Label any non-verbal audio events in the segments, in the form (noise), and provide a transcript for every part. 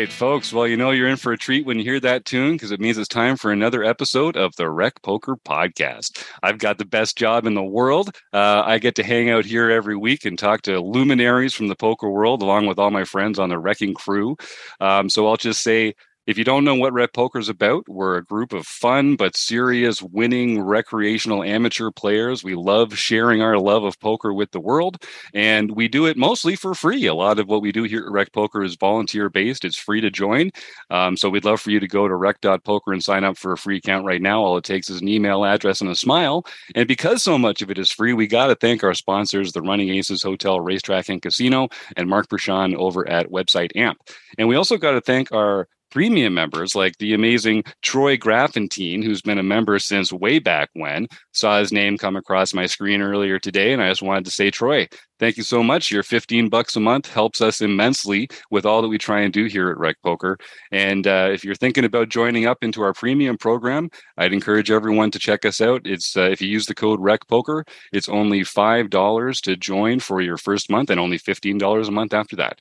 right, folks. Well, you know you're in for a treat when you hear that tune because it means it's time for another episode of the Rec Poker Podcast. I've got the best job in the world. Uh, I get to hang out here every week and talk to luminaries from the poker world, along with all my friends on the wrecking crew. Um, so I'll just say if you don't know what Rec Poker is about, we're a group of fun but serious, winning recreational amateur players. We love sharing our love of poker with the world, and we do it mostly for free. A lot of what we do here at Rec Poker is volunteer based, it's free to join. Um, so we'd love for you to go to rec.poker and sign up for a free account right now. All it takes is an email address and a smile. And because so much of it is free, we got to thank our sponsors, the Running Aces Hotel, Racetrack, and Casino, and Mark Bershon over at Website Amp. And we also got to thank our premium members like the amazing Troy Graffentine, who's been a member since way back when. Saw his name come across my screen earlier today, and I just wanted to say, Troy, thank you so much. Your 15 bucks a month helps us immensely with all that we try and do here at Rec Poker. And uh, if you're thinking about joining up into our premium program, I'd encourage everyone to check us out. It's uh, if you use the code Rec Poker, it's only five dollars to join for your first month, and only fifteen dollars a month after that.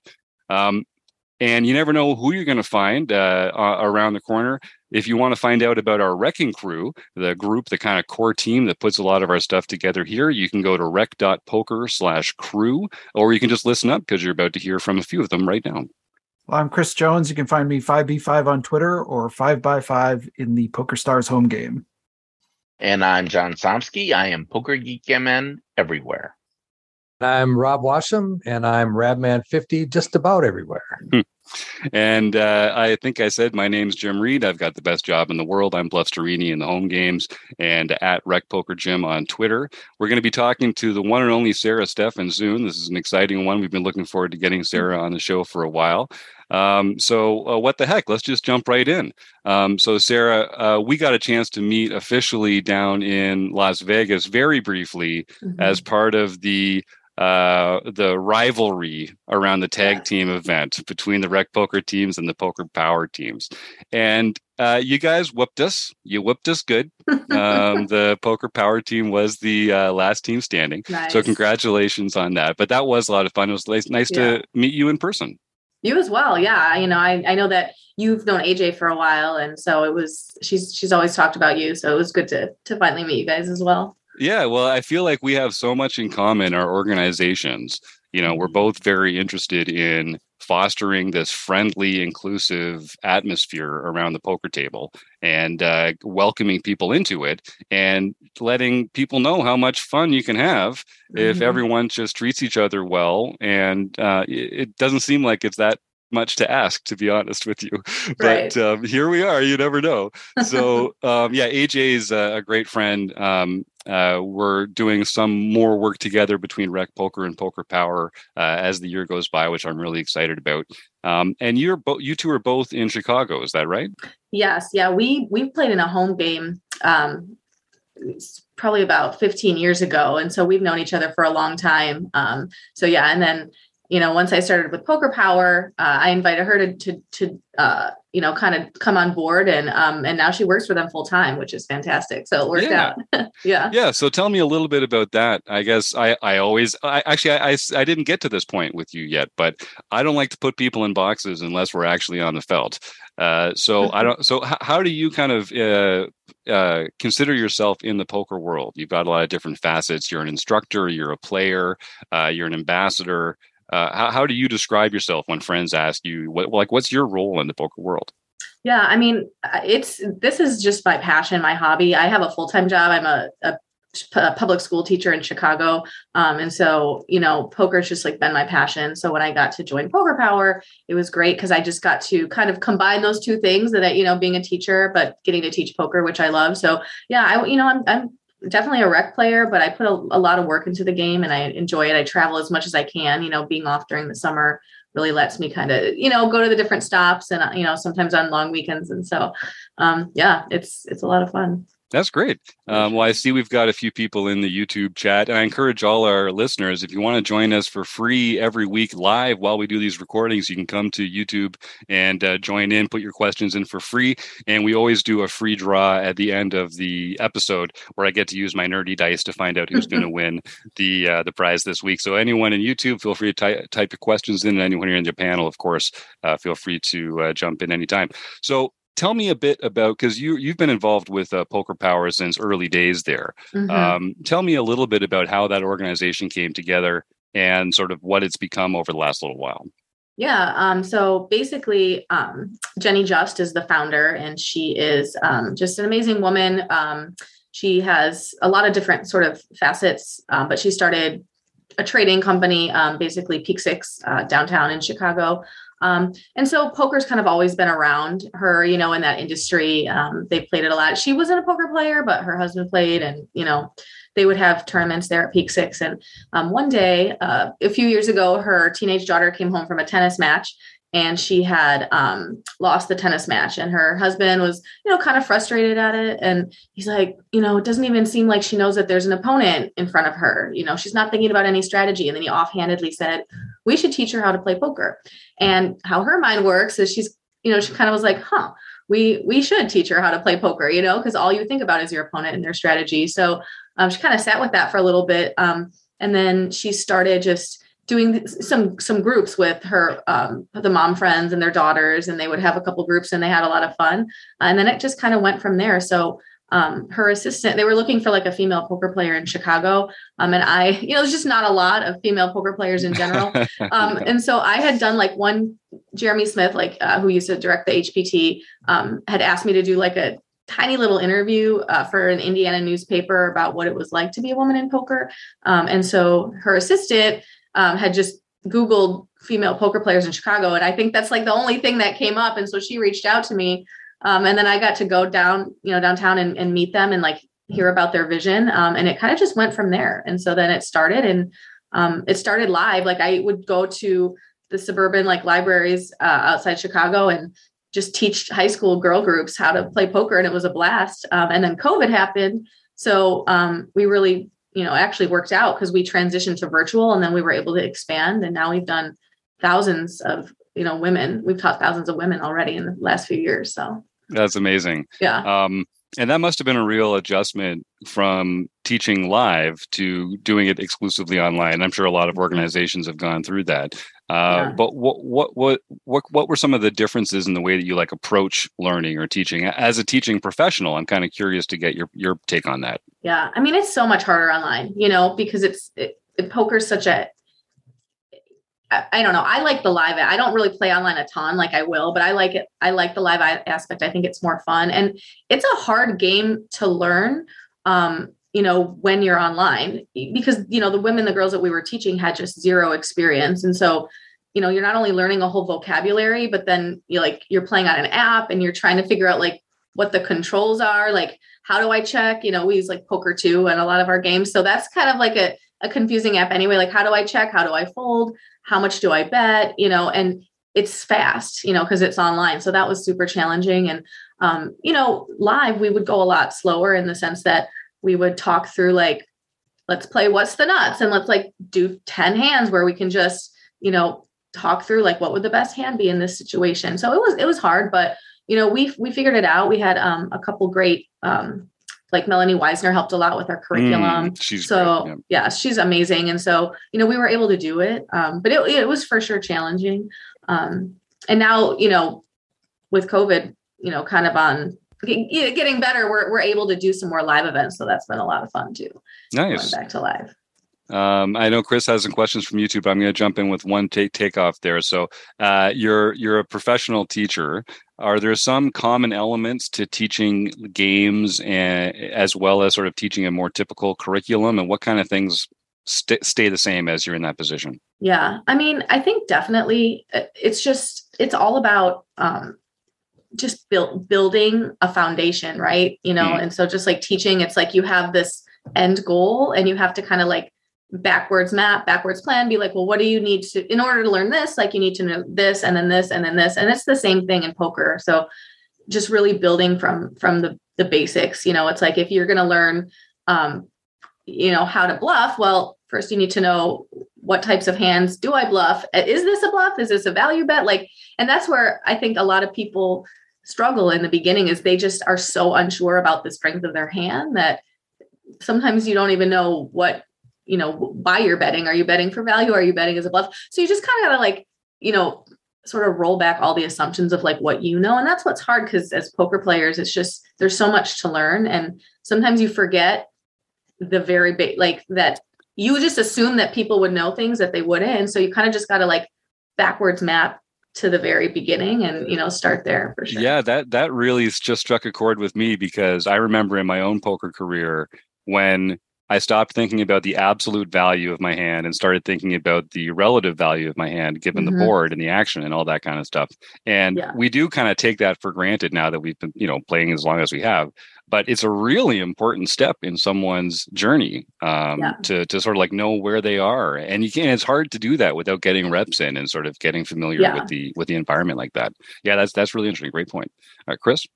Um, and you never know who you're going to find uh, around the corner. If you want to find out about our wrecking crew, the group, the kind of core team that puts a lot of our stuff together here, you can go to rec.poker slash crew, or you can just listen up because you're about to hear from a few of them right now. Well, I'm Chris Jones. You can find me 5b5 on Twitter or 5by5 in the Poker Stars home game. And I'm John Somsky. I am Poker Geek MN everywhere. I'm Rob Washam, and I'm Radman50 just about everywhere. And uh, I think I said my name's Jim Reed. I've got the best job in the world. I'm Bluff Bluffsterini in the home games and at Rec Poker Jim on Twitter. We're going to be talking to the one and only Sarah Steffen soon. This is an exciting one. We've been looking forward to getting Sarah on the show for a while. Um, so, uh, what the heck? Let's just jump right in. Um, so, Sarah, uh, we got a chance to meet officially down in Las Vegas very briefly mm-hmm. as part of the uh, the rivalry around the tag team event between the rec poker teams and the poker power teams. And uh, you guys whooped us. You whooped us good. Um, (laughs) the poker power team was the uh, last team standing. Nice. So congratulations on that. But that was a lot of fun. It was nice yeah. to meet you in person. You as well. Yeah. You know, I, I know that you've known AJ for a while. And so it was, she's, she's always talked about you. So it was good to, to finally meet you guys as well. Yeah, well, I feel like we have so much in common, our organizations. You know, we're mm-hmm. both very interested in fostering this friendly, inclusive atmosphere around the poker table and uh, welcoming people into it and letting people know how much fun you can have mm-hmm. if everyone just treats each other well. And uh, it doesn't seem like it's that much to ask, to be honest with you. (laughs) Right. But um, here we are. You never know. So (laughs) um, yeah, AJ is a, a great friend. Um, uh, we're doing some more work together between Rec Poker and Poker Power uh, as the year goes by, which I'm really excited about. Um, and you're both you two are both in Chicago, is that right? Yes, yeah. We we played in a home game um, probably about 15 years ago, and so we've known each other for a long time. Um, so yeah, and then you know, once I started with Poker Power, uh, I invited her to to, to uh, you know kind of come on board, and um, and now she works for them full time, which is fantastic. So it worked yeah. out. (laughs) yeah. Yeah. So tell me a little bit about that. I guess I I always I actually I, I I didn't get to this point with you yet, but I don't like to put people in boxes unless we're actually on the felt. Uh, so I don't. So h- how do you kind of uh, uh, consider yourself in the poker world? You've got a lot of different facets. You're an instructor. You're a player. Uh, you're an ambassador. Uh, how, how do you describe yourself when friends ask you what like what's your role in the poker world? Yeah i mean uh, it's this is just my passion my hobby. I have a full-time job. I'm a, a, a public school teacher in chicago. Um, and so you know poker's just like been my passion. So when i got to join poker power it was great because i just got to kind of combine those two things that you know being a teacher but getting to teach poker which i love. So yeah i you know i'm, I'm definitely a rec player, but I put a, a, lot of work into the game and I enjoy it. I travel as much as I can. You know, being off during the summer really lets me kind of, you know, go to the different stops and, you know, sometimes on long weekends. And so, um, yeah, it's, it's a lot of fun. That's great. Um, well, I see we've got a few people in the YouTube chat, and I encourage all our listeners if you want to join us for free every week live while we do these recordings, you can come to YouTube and uh, join in, put your questions in for free. And we always do a free draw at the end of the episode where I get to use my nerdy dice to find out who's going (laughs) to win the uh, the prize this week. So anyone in YouTube, feel free to ty- type your questions in. And anyone here in the panel, of course, uh, feel free to uh, jump in anytime. So tell me a bit about because you you've been involved with uh, Poker Power since early days there. Mm-hmm. Um, tell me a little bit about how that organization came together and sort of what it's become over the last little while. Yeah. Um, so basically, um, Jenny Just is the founder, and she is um, just an amazing woman. Um, she has a lot of different sort of facets, um, but she started a trading company, um, basically Peak Six uh, downtown in Chicago. Um, and so poker's kind of always been around her, you know, in that industry. Um, they played it a lot. She wasn't a poker player, but her husband played, and you know, they would have tournaments there at Peak Six. And um, one day, uh, a few years ago, her teenage daughter came home from a tennis match, and she had um, lost the tennis match and her husband was you know kind of frustrated at it and he's like you know it doesn't even seem like she knows that there's an opponent in front of her you know she's not thinking about any strategy and then he offhandedly said we should teach her how to play poker. And how her mind works is she's you know she kind of was like huh we we should teach her how to play poker you know because all you think about is your opponent and their strategy. So um, she kind of sat with that for a little bit um, and then she started just doing some some groups with her um, the mom friends and their daughters and they would have a couple groups and they had a lot of fun and then it just kind of went from there. So um, her assistant they were looking for like a female poker player in chicago um, and i you know there's just not a lot of female poker players in general (laughs) um, and so i had done like one jeremy smith like uh, who used to direct the hpt um, had asked me to do like a tiny little interview uh, for an indiana newspaper about what it was like to be a woman in poker um, and so her assistant um, had just Googled female poker players in Chicago. And I think that's like the only thing that came up. And so she reached out to me. Um, and then I got to go down, you know, downtown and, and meet them and like hear about their vision. Um, and it kind of just went from there. And so then it started and um, it started live. Like I would go to the suburban like libraries uh, outside Chicago and just teach high school girl groups how to play poker. And it was a blast. Um, and then COVID happened. So um, we really you know actually worked out because we transitioned to virtual and then we were able to expand and now we've done thousands of you know women we've taught thousands of women already in the last few years so that's amazing yeah um and that must have been a real adjustment from teaching live to doing it exclusively online. I'm sure a lot of organizations have gone through that. Uh, yeah. But what, what what what what were some of the differences in the way that you like approach learning or teaching as a teaching professional? I'm kind of curious to get your your take on that. Yeah, I mean it's so much harder online, you know, because it's it, it, poker's such a I, don't know. I like the live. I don't really play online a ton, like I will, but I like it. I like the live aspect. I think it's more fun, and it's a hard game to learn. Um, you know, when you're online, because you know the women, the girls that we were teaching had just zero experience, and so you know you're not only learning a whole vocabulary, but then you like you're playing on an app and you're trying to figure out like what the controls are, like how do I check? You know, we use like Poker Two and a lot of our games, so that's kind of like a a confusing app anyway. Like how do I check? How do I fold? How much do I bet? You know, and it's fast, you know, because it's online. So that was super challenging. And, um, you know, live, we would go a lot slower in the sense that we would talk through like, let's play what's the nuts and let's like do 10 hands where we can just, you know, talk through like what would the best hand be in this situation. So it was, it was hard, but you know, we, we figured it out. We had um, a couple great um, like Melanie Weisner helped a lot with our curriculum. Mm, she's so yeah. yeah. she's amazing. And so, you know, we were able to do it. Um, but it, it was for sure challenging. Um, and now, you know, with COVID, you know, kind of on getting better, we're, we're able to do some more live events. So that's been a lot of fun too. Nice. Going back to live. Um, I know Chris has some questions from YouTube. I'm going to jump in with one take takeoff there. So, uh, you're you're a professional teacher. Are there some common elements to teaching games, and, as well as sort of teaching a more typical curriculum? And what kind of things st- stay the same as you're in that position? Yeah, I mean, I think definitely uh, it's just it's all about um, just build, building a foundation, right? You know, mm. and so just like teaching, it's like you have this end goal, and you have to kind of like backwards map, backwards plan, be like, well, what do you need to, in order to learn this? Like, you need to know this, and then this, and then this. And it's the same thing in poker. So, just really building from from the the basics. You know, it's like if you're going to learn, um, you know, how to bluff, well, first you need to know what types of hands do I bluff? Is this a bluff? Is this a value bet? Like, and that's where I think a lot of people struggle in the beginning is they just are so unsure about the strength of their hand that sometimes you don't even know what you know why you're betting are you betting for value? Are you betting as a bluff so you just kind of gotta like you know sort of roll back all the assumptions of like what you know and that's what's hard because as poker players it's just there's so much to learn and sometimes you forget the very big like that you just assume that people would know things that they wouldn't and so you kind of just got to like backwards map to the very beginning and you know start there for sure. Yeah that that really just struck a chord with me because i remember in my own poker career when I stopped thinking about the absolute value of my hand and started thinking about the relative value of my hand given mm-hmm. the board and the action and all that kind of stuff. And yeah. we do kind of take that for granted now that we've been, you know, playing as long as we have. But it's a really important step in someone's journey um, yeah. to to sort of like know where they are, and you can. It's hard to do that without getting reps in and sort of getting familiar yeah. with the with the environment like that. Yeah, that's that's really interesting. Great point, All right, Chris.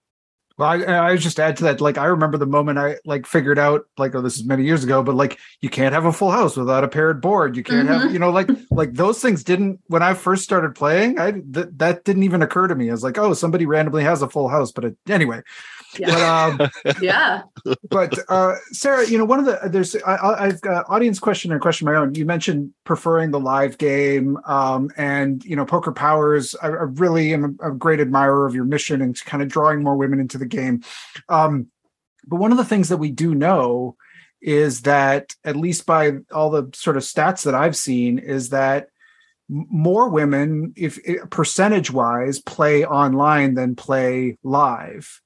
Well, I, I just add to that. Like, I remember the moment I like figured out, like, oh, this is many years ago, but like, you can't have a full house without a paired board. You can't mm-hmm. have, you know, like, like those things didn't when I first started playing. I th- that didn't even occur to me. I was like, oh, somebody randomly has a full house, but it, anyway. Yeah. But, um, (laughs) yeah. But uh, Sarah, you know, one of the there's I, have got audience question and question my own. You mentioned preferring the live game, um, and you know, Poker Powers. I, I really am a, a, great admirer of your mission and kind of drawing more women into the game. Um, but one of the things that we do know is that at least by all the sort of stats that I've seen is that more women if percentage wise play online than play live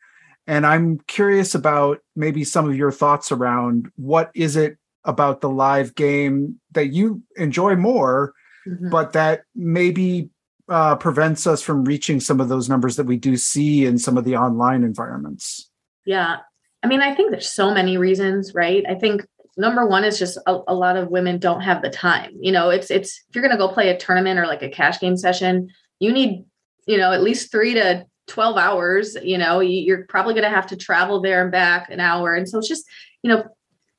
and I'm curious about maybe some of your thoughts around what is it about the live game that you enjoy more, mm-hmm. but that maybe uh, prevents us from reaching some of those numbers that we do see in some of the online environments. Yeah. I mean, I think there's so many reasons, right? I think number one is just a, a lot of women don't have the time. You know, it's it's if you're gonna go play a tournament or like a cash game session, you need, you know, at least three to 12 hours you know you're probably going to have to travel there and back an hour. And so it's just you know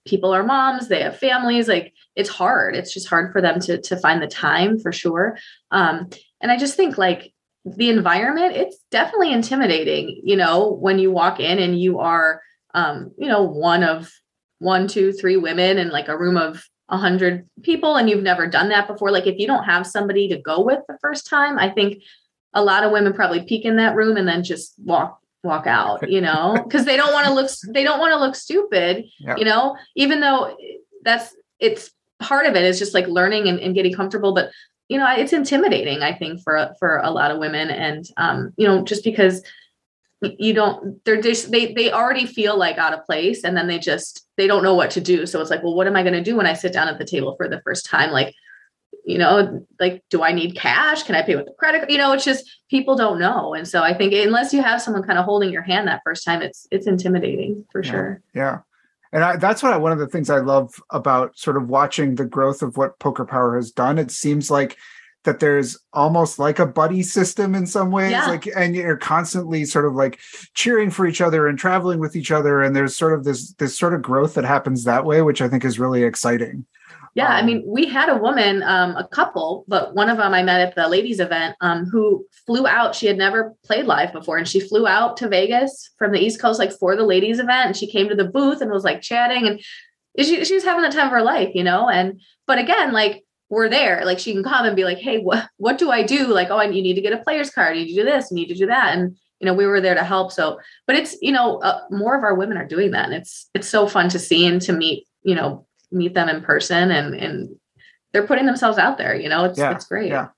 people are moms they have families like it's hard. It's just hard for them to to find the time for sure. Um and i just think like the environment it's definitely intimidating you know when you walk in and you are um you know one of one two three women in like a room of a hundred people and you've never done that before. Like if you don't have somebody to go with the first time i think a lot of women probably peek in that room and then just walk walk out you know? (laughs) Because they don't want to look they don't want to look stupid you know? Even though that's it's part of it is just like learning and, and, getting comfortable but you know it's intimidating i think for for a lot of women and um you know just because you don't they're just they they already feel like out of place and then they just they don't know what to do. So it's like well what am i going to do when i sit down at the table for the first time? Like you know, like, do I need cash? Can I pay with the credit? You know, it's just people don't know. And so I think unless you have someone kind of holding your hand that first time, it's it's intimidating for yeah. sure. Yeah. And I, that's what I, one of the things I love about sort of watching the growth of what Poker Power has done. It seems like that there's almost like a buddy system in some ways yeah. like and you're constantly sort of like cheering for each other and traveling with each other and there's sort of this this sort of growth that happens that way which i think is really exciting yeah, um, I mean, we had a woman, um, a couple, but one of them I met at the ladies' event um, who flew out. She had never played live before, and she flew out to Vegas from the East Coast, like for the ladies' event. And she came to the booth and was like chatting, and she, she was having the time of her life, you know. And but again, like we're there, like she can come and be like, "Hey, what what do I do?" Like, "Oh, you need to get a player's card. You need to do this. You need to do that." And you know, we were there to help. So, but it's you know, uh, more of our women are doing that, and it's it's so fun to see and to meet, you know meet them in person and and they're putting themselves out there you know it's yeah, it's great. yeah.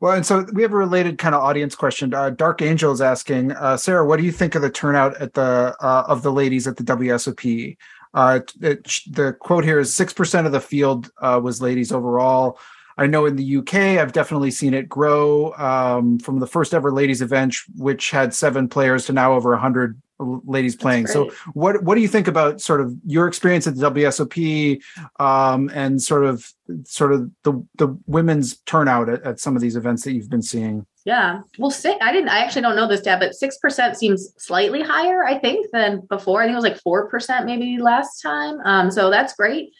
Well and so we have a related kind of audience question. Uh, dark angel is asking uh, sarah what do you think of the turnout at the uh, of the ladies at the wsop uh, it, the quote here is 6% of the field uh, was ladies overall. I know in the UK, I've definitely seen it grow um, from the first ever ladies event, which had seven players, to now over 100 ladies playing. So what what do you think about sort of your experience at the WSOP um, and sort of sort of the the women's turnout at, at some of these events that you've been seeing? Yeah. Well, six, I didn't, I actually don't know this stat, but 6% seems slightly higher, I think, than before. I think it was like 4% maybe last time. Um, so that's great.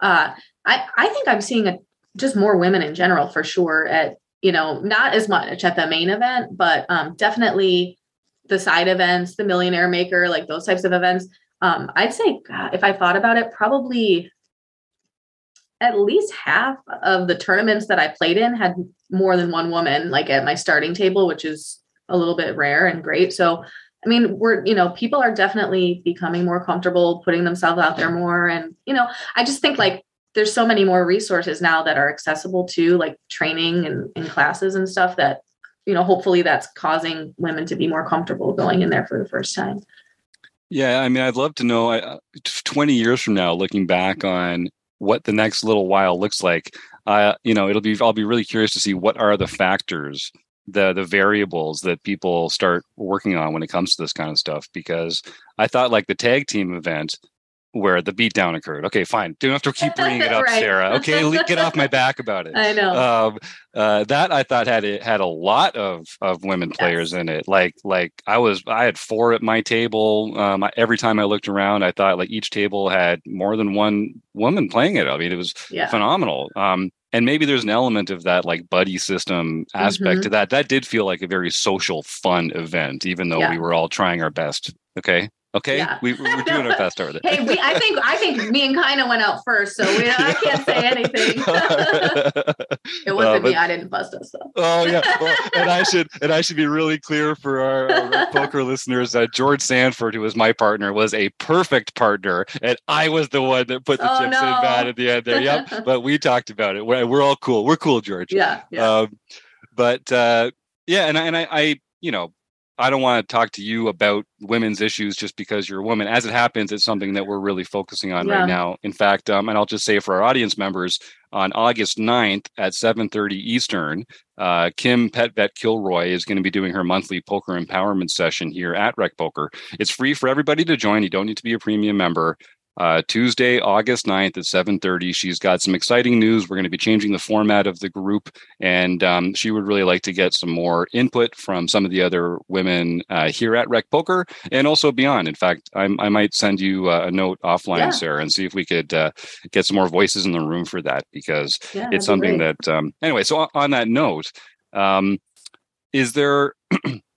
Uh, I, I think I'm seeing a, just more women in general for sure at, you know, not as much at the main event, but um, definitely the side events, the millionaire maker, like those types of events. Um, I'd say God, if I thought about it, probably at least half of the tournaments that I played in had more than one woman like at my starting table, which is a little bit rare and great. So, I mean, we're, you know, people are definitely becoming more comfortable putting themselves out there more. And, you know, I just think like there's so many more resources now that are accessible to like training and, and classes and stuff that, you know, hopefully that's causing women to be more comfortable going in there for the first time. Yeah, I mean, I'd love to know. Uh, Twenty years from now, looking back on what the next little while looks like. Uh, you know, it'll be I'll be really curious to see what are the factors, the the variables that people start working on when it comes to this kind of stuff. Because I thought like the tag team event where the beatdown occurred. Okay, fine. Don't have to keep (laughs) bringing it up, right. Sarah. Okay, get off my back about it. (laughs) I know. Um, uh, that I thought had it had a lot of of women players yes. in it. Like like I was I had four at my table. Um, every time I looked around, I thought like each table had more than one woman playing it. I mean, it was yeah. phenomenal. Um, and maybe there's an element of that like buddy system aspect mm-hmm. to that. That did feel like a very social, fun event, even though yeah. we were all trying our best. Okay. Okay, yeah. we, we're doing our best over there. hey, we, I think I think me and Kina went out first, so we, I (laughs) can't say anything. (laughs) it wasn't uh, but, me. I didn't bust us. So. Oh yeah, well, and I should and I should be really clear for our, our (laughs) poker listeners that George Sanford, who was my partner, was a perfect partner, and I was the one that put the oh, chips no. in bad at the end there. Yep, but we talked about it. We're, we're all cool. We're cool, George. Yeah. yeah. Um, but uh, yeah, and I, and I, I you know I don't want to talk to you about women's issues just because you're a woman. As it happens, it's something that we're really focusing on yeah. right now. In fact, um, and I'll just say for our audience members, on August 9th at 7.30 Eastern, uh, Kim Petvet Kilroy is going to be doing her monthly poker empowerment session here at Rec Poker. It's free for everybody to join. You don't need to be a premium member uh, Tuesday, August 9th at 7.30. She's got some exciting news. We're going to be changing the format of the group, and um, she would really like to get some more input from some of the other women uh, here at Rec Poker and also beyond. In fact, I'm, i might send you uh, a note offline, yeah. Sarah, and see if we could uh, get some more voices in the room for that because yeah, it's something that, um, anyway, so on that note, um, is there (clears throat)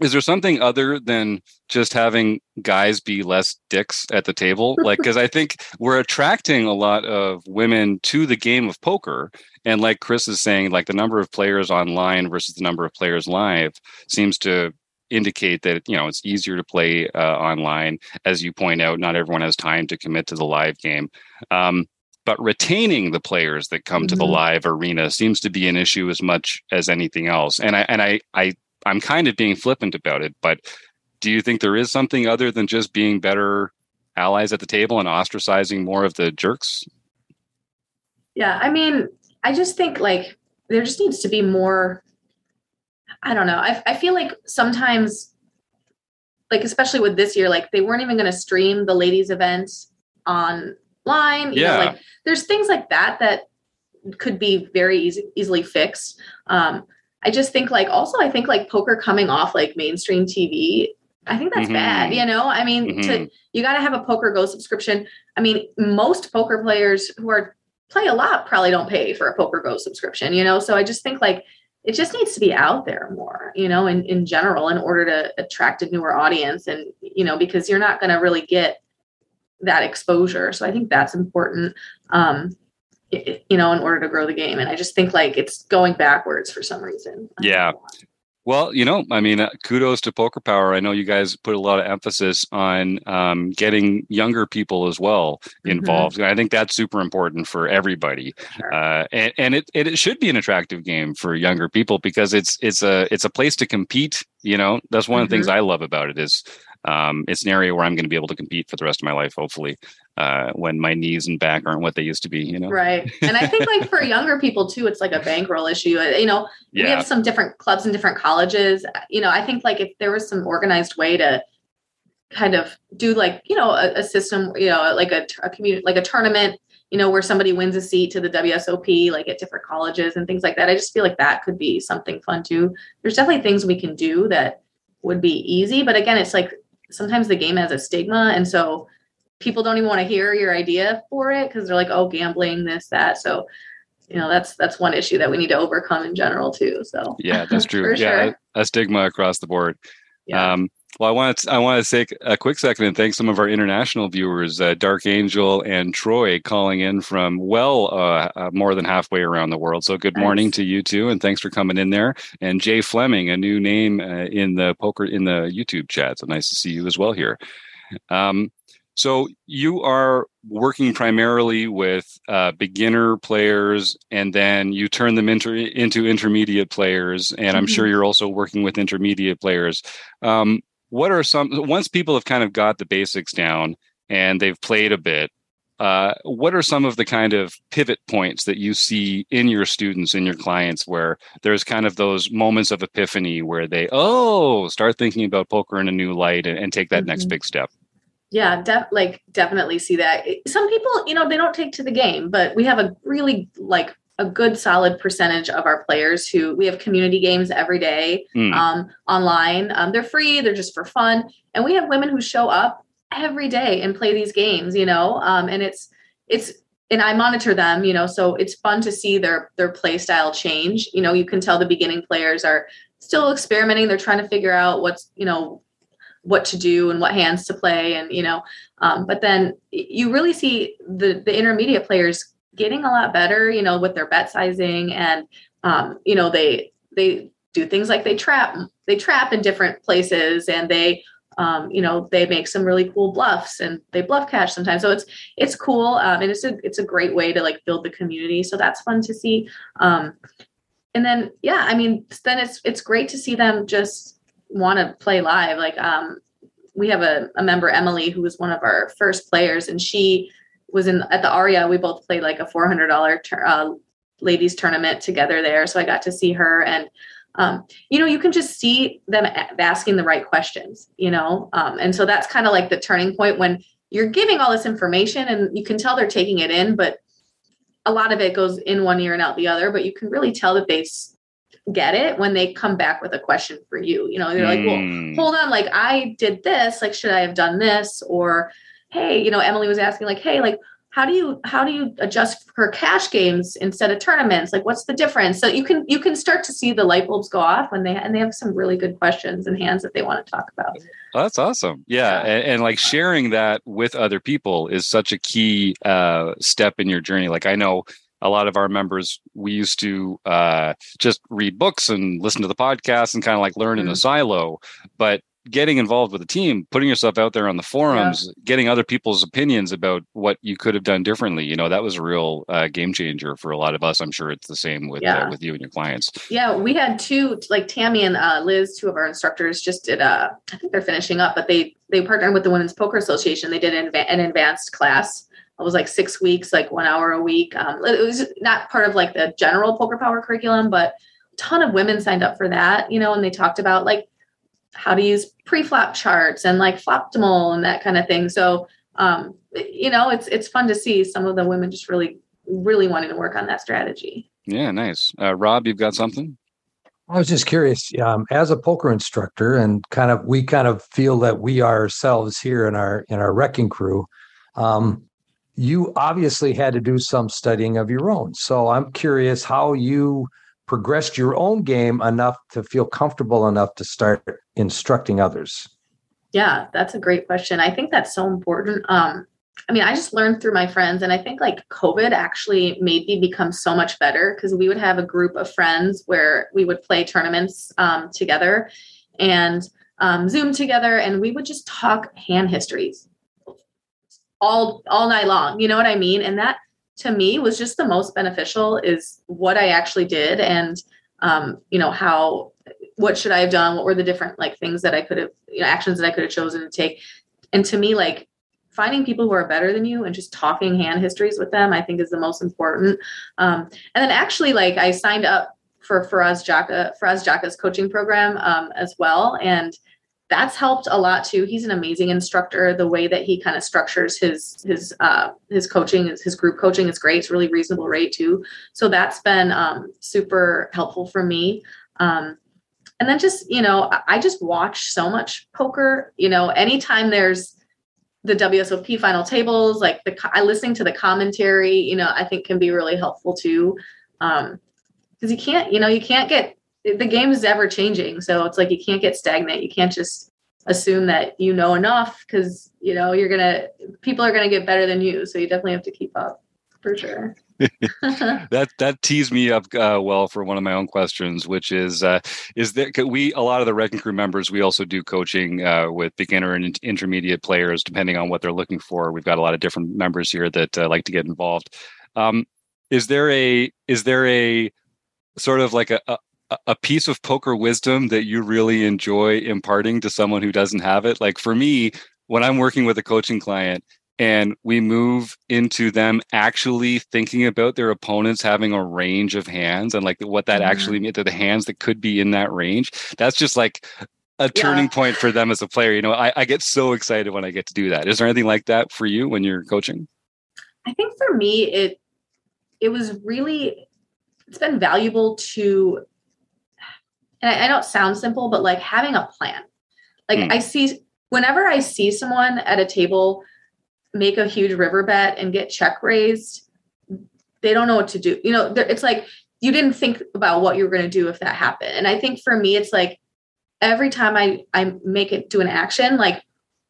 is there something other than just having guys be less dicks at the table (laughs) like because i think we're attracting a lot of women to the game of poker and like chris is saying like the number of players online versus the number of players live seems to indicate that you know it's easier to play uh, online as you point out not everyone has time to commit to the live game um, but retaining the players that come mm-hmm. to the mm-hmm. live arena seems to be an issue as much as anything else and i and i i I'm kind of being flippant about it, but do you think there is something other than just being better allies at the table and ostracizing more of the jerks? Yeah, I mean, I just think like there just needs to be more. I don't know. I, I feel like sometimes, like especially with this year, like they weren't even going to stream the ladies' event online. You yeah, know, like there's things like that that could be very easy, easily fixed. Um, I just think like also I think like poker coming off like mainstream TV, I think that's mm-hmm. bad. You know, I mean, mm-hmm. to you got to have a Poker Go subscription. I mean, most poker players who are play a lot probably don't pay for a Poker Go subscription. You know, so I just think like it just needs to be out there more. You know, in in general, in order to attract a newer audience, and you know, because you're not going to really get that exposure. So I think that's important. Um, you know, in order to grow the game. And I just think like it's going backwards for some reason. Yeah. Well, you know, I mean, uh, kudos to Poker Power. I know you guys put a lot of emphasis on um, getting younger people as well mm-hmm. involved. Mm-hmm. I think that's super important for everybody, sure. uh, and, and it, it should be an attractive game for younger people because it's it's a it's a place to compete. You know, that's one mm-hmm. of the things mm-hmm. I love about it is um, it's an area where I'm going to be able to compete for the rest of my life, hopefully, uh, when my knees and back aren't what they used to be, you know? Right. And I think like for (laughs) younger people too, it's like a bankroll issue. Uh, you know, yeah. we have some different clubs and different colleges. You know, I think like if there was some organized way to kind of do like you know a, a system you know like a, a community like a tournament you know where somebody wins a seat to the WSOP like at different colleges and things like that. I just feel like that could be something fun too. There's definitely things we can do that would be easy, but again, it's like sometimes the game has a stigma and so people don't even want to hear your idea for it because they're like oh gambling this that so you know that's that's one issue that we need to overcome in general too so yeah that's (laughs) true yeah sure. a stigma across the board yeah. um well, I want to I want to take a quick second and thank some of our international viewers, uh, Dark Angel and Troy, calling in from well uh, uh, more than halfway around the world. So good nice. morning to you too, and thanks for coming in there. And Jay Fleming, a new name uh, in the poker in the YouTube chat. So nice to see you as well here. Um, so you are working primarily with uh, beginner players, and then you turn them into into intermediate players. And mm-hmm. I'm sure mm-hmm. you're also working with intermediate players. Um, what are some once people have kind of got the basics down and they've played a bit? Uh, what are some of the kind of pivot points that you see in your students in your clients where there's kind of those moments of epiphany where they oh start thinking about poker in a new light and, and take that mm-hmm. next big step yeah, def- like definitely see that. Some people, you know, they don't take to the game, but we have a really like a good solid percentage of our players who we have community games every day mm. um, online. Um, they're free, they're just for fun, and we have women who show up every day and play these games. You know, um, and it's it's and I monitor them. You know, so it's fun to see their their play style change. You know, you can tell the beginning players are still experimenting. They're trying to figure out what's you know what to do and what hands to play and you know um, but then you really see the the intermediate players getting a lot better you know with their bet sizing and um, you know they they do things like they trap they trap in different places and they um, you know they make some really cool bluffs and they bluff cash sometimes. So it's it's cool um, and it's a it's a great way to like build the community. So that's fun to see um, and then yeah i mean then it's it's great to see them just want to play live. Like um, we have a, a member, Emily, who was one of our first players, and she was in at the Aria. We both played like a four hundred dollar uh, ladies tournament together there, so I got to see her and. Um, you know, you can just see them asking the right questions, you know, um, and so that's kind of like the turning point when you're giving all this information and you can tell they're taking it in, but a lot of it goes in one ear and out the other. But you can really tell that they get it when they come back with a question for you. You know, they're like, well, hmm. hold on, like I did this, like, should I have done this? Or, hey, you know, Emily was asking, like, hey, like, how do you how do you adjust for cash games instead of tournaments? Like, what's the difference? So you can you can start to see the light bulbs go off when they and they have some really good questions and hands that they want to talk about. That's awesome. Yeah, yeah. And, and, like sharing that with other people is such a key uh, step in your journey. Like I know a lot of our members we used to uh, just read books and listen to the podcast and kind of like learn mm-hmm. in a silo but getting involved with the team putting yourself out there on the forums yeah. getting other people's opinions about what you could have done differently you know that was a real uh, game changer for a lot of us i'm sure it's the same with uh, yeah. uh, with you and your clients yeah we had two like tammy and uh, liz two of our instructors just did uh i think they're finishing up but they they partnered with the women's poker association they did an, an advanced class it was like six weeks, like one hour a week. Um, it was not part of like the general poker power curriculum, but a ton of women signed up for that, you know, and they talked about like how to use pre-flop charts and like floptimal and that kind of thing. So, um, you know, it's it's fun to see some of the women just really, really wanting to work on that strategy. Yeah, nice. Uh, Rob, you've got something. I was just curious, um, as a poker instructor, and kind of we kind of feel that we ourselves here in our in our wrecking crew. Um, you obviously had to do some studying of your own. So I'm curious how you progressed your own game enough to feel comfortable enough to start instructing others. Yeah, that's a great question. I think that's so important. Um, I mean, I just learned through my friends, and I think like COVID actually made me become so much better because we would have a group of friends where we would play tournaments um, together and um, Zoom together, and we would just talk hand histories all all night long you know what i mean? And that to me was just the most beneficial is what i actually did and um, you know how what should i have done? What were the different like things that i could have you know actions that i could have chosen to take? And to me like finding people who are better than you and just talking hand histories with them i think is the most important. Um, and then actually like i signed up for Faraz Jaka Faraz Jaka's coaching program um, as well. And that's helped a lot too. He's an amazing instructor. The way that he kind of structures his his uh, his coaching, his group coaching is great. It's really reasonable rate too. So that's been um, super helpful for me. Um, and then just you know, I just watch so much poker. You know, anytime there's the WSOP final tables, like the I listening to the commentary, you know, I think can be really helpful too. Um, because you can't, you know, you can't get the game is ever changing. So it's like you can't get stagnant. You can't just assume that you know enough because you know you're gonna people are gonna get better than you. So you definitely have to keep up for sure. (laughs) that that teased me up uh, well for one of my own questions, which is uh, is that we a lot of the wrecking crew members we also do coaching uh, with beginner and intermediate players depending on what they're looking for. We've got a lot of different members here that uh, like to get involved. Um, is there a is there a sort of like a, a a piece of poker wisdom that you really enjoy imparting to someone who doesn't have it? Like for me, when I'm working with a coaching client, and we move into them actually thinking about their opponents having a range of hands and like what that mm-hmm. actually means to the hands that could be in that range that's just like a turning yeah. point for them as a player you know I, I get so excited when i get to do that is there anything like that for you when you're coaching i think for me it it was really it's been valuable to and I, I don't sound simple but like having a plan like mm. i see whenever i see someone at a table make a huge river bet and get check raised, they don't know what to do. You know, it's like you didn't think about what you were going to do if that happened. And I think for me, it's like every time I I make it do an action, like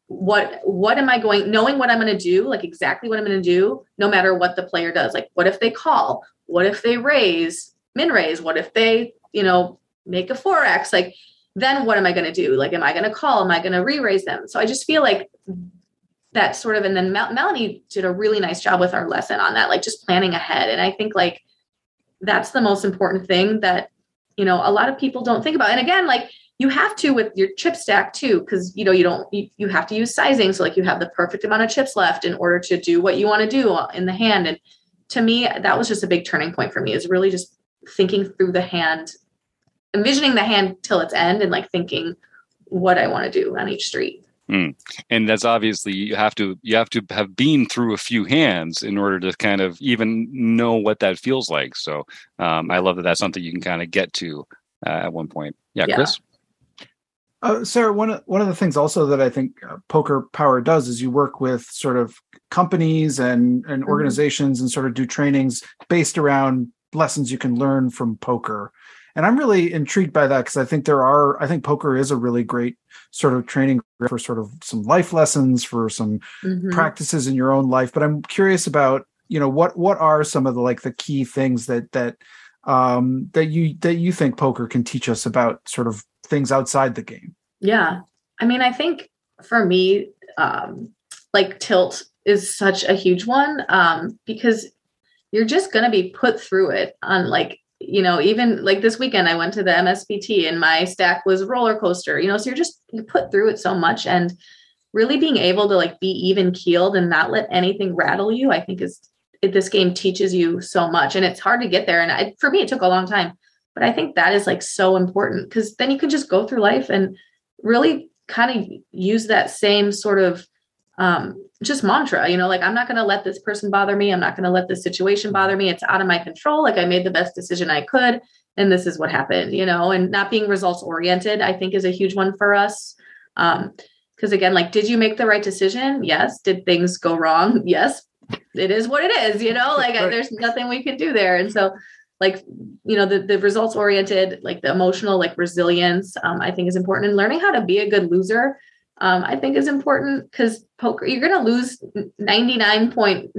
what what am I going knowing what I'm going to do, like exactly what I'm going to do, no matter what the player does. Like what if they call? What if they raise, min raise? What if they, you know, make a 4x? Like then what am I going to do? Like, am I going to call? Am I going to re-raise them? So I just feel like that sort of and then Mel- melanie did a really nice job with our lesson on that like just planning ahead and i think like that's the most important thing that you know a lot of people don't think about and again like you have to with your chip stack too because you know you don't you, you have to use sizing so like you have the perfect amount of chips left in order to do what you want to do in the hand and to me that was just a big turning point for me is really just thinking through the hand envisioning the hand till its end and like thinking what i want to do on each street Mm. And that's obviously you have to you have to have been through a few hands in order to kind of even know what that feels like. So um, I love that that's something you can kind of get to uh, at one point. Yeah, yeah. Chris. Uh, Sarah, one of one of the things also that I think uh, Poker Power does is you work with sort of companies and and mm-hmm. organizations and sort of do trainings based around lessons you can learn from poker and i'm really intrigued by that because i think there are i think poker is a really great sort of training for sort of some life lessons for some mm-hmm. practices in your own life. But i'm curious about you know what what are some of the like the key things that that um that you that you think poker can teach us about sort of things outside the game? Yeah. I mean i think for me um like tilt is such a huge one um because you're just going to be put through it on like you know, even like this weekend, I went to the MSPT and my stack was roller coaster, you know, so you're just you put through it so much and really being able to like be even keeled and not let anything rattle you, I think is this game teaches you so much and it's hard to get there. And I, for me, it took a long time, but I think that is like so important because then you can just go through life and really kind of use that same sort of um, just mantra, you know, like I'm not going to let this person bother me. I'm not going to let this situation bother me. It's out of my control. Like I made the best decision I could. And this is what happened, you know, and not being results oriented, I think is a huge one for us. Um, because again, like, did you make the right decision? Yes. Did things go wrong? (laughs) Yes. It is what it is, you know, like right. there's nothing we can do there. And so, like, you know, the, the results oriented, like the emotional, like resilience, um, I think is important and learning how to be a good loser um, I think is important because poker, you're going to lose 99.9%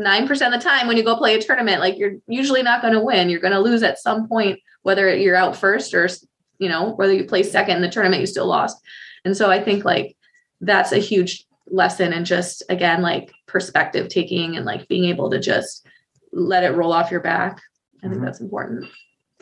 of the time when you go play a tournament. Like you're usually not going to win. You're going to lose at some point, whether you're out first or, you know, whether you play second in the tournament, you still lost. And so I think like that's a huge lesson and just, again, like perspective taking and like being able to just let it roll off your back. I think mm-hmm. that's important.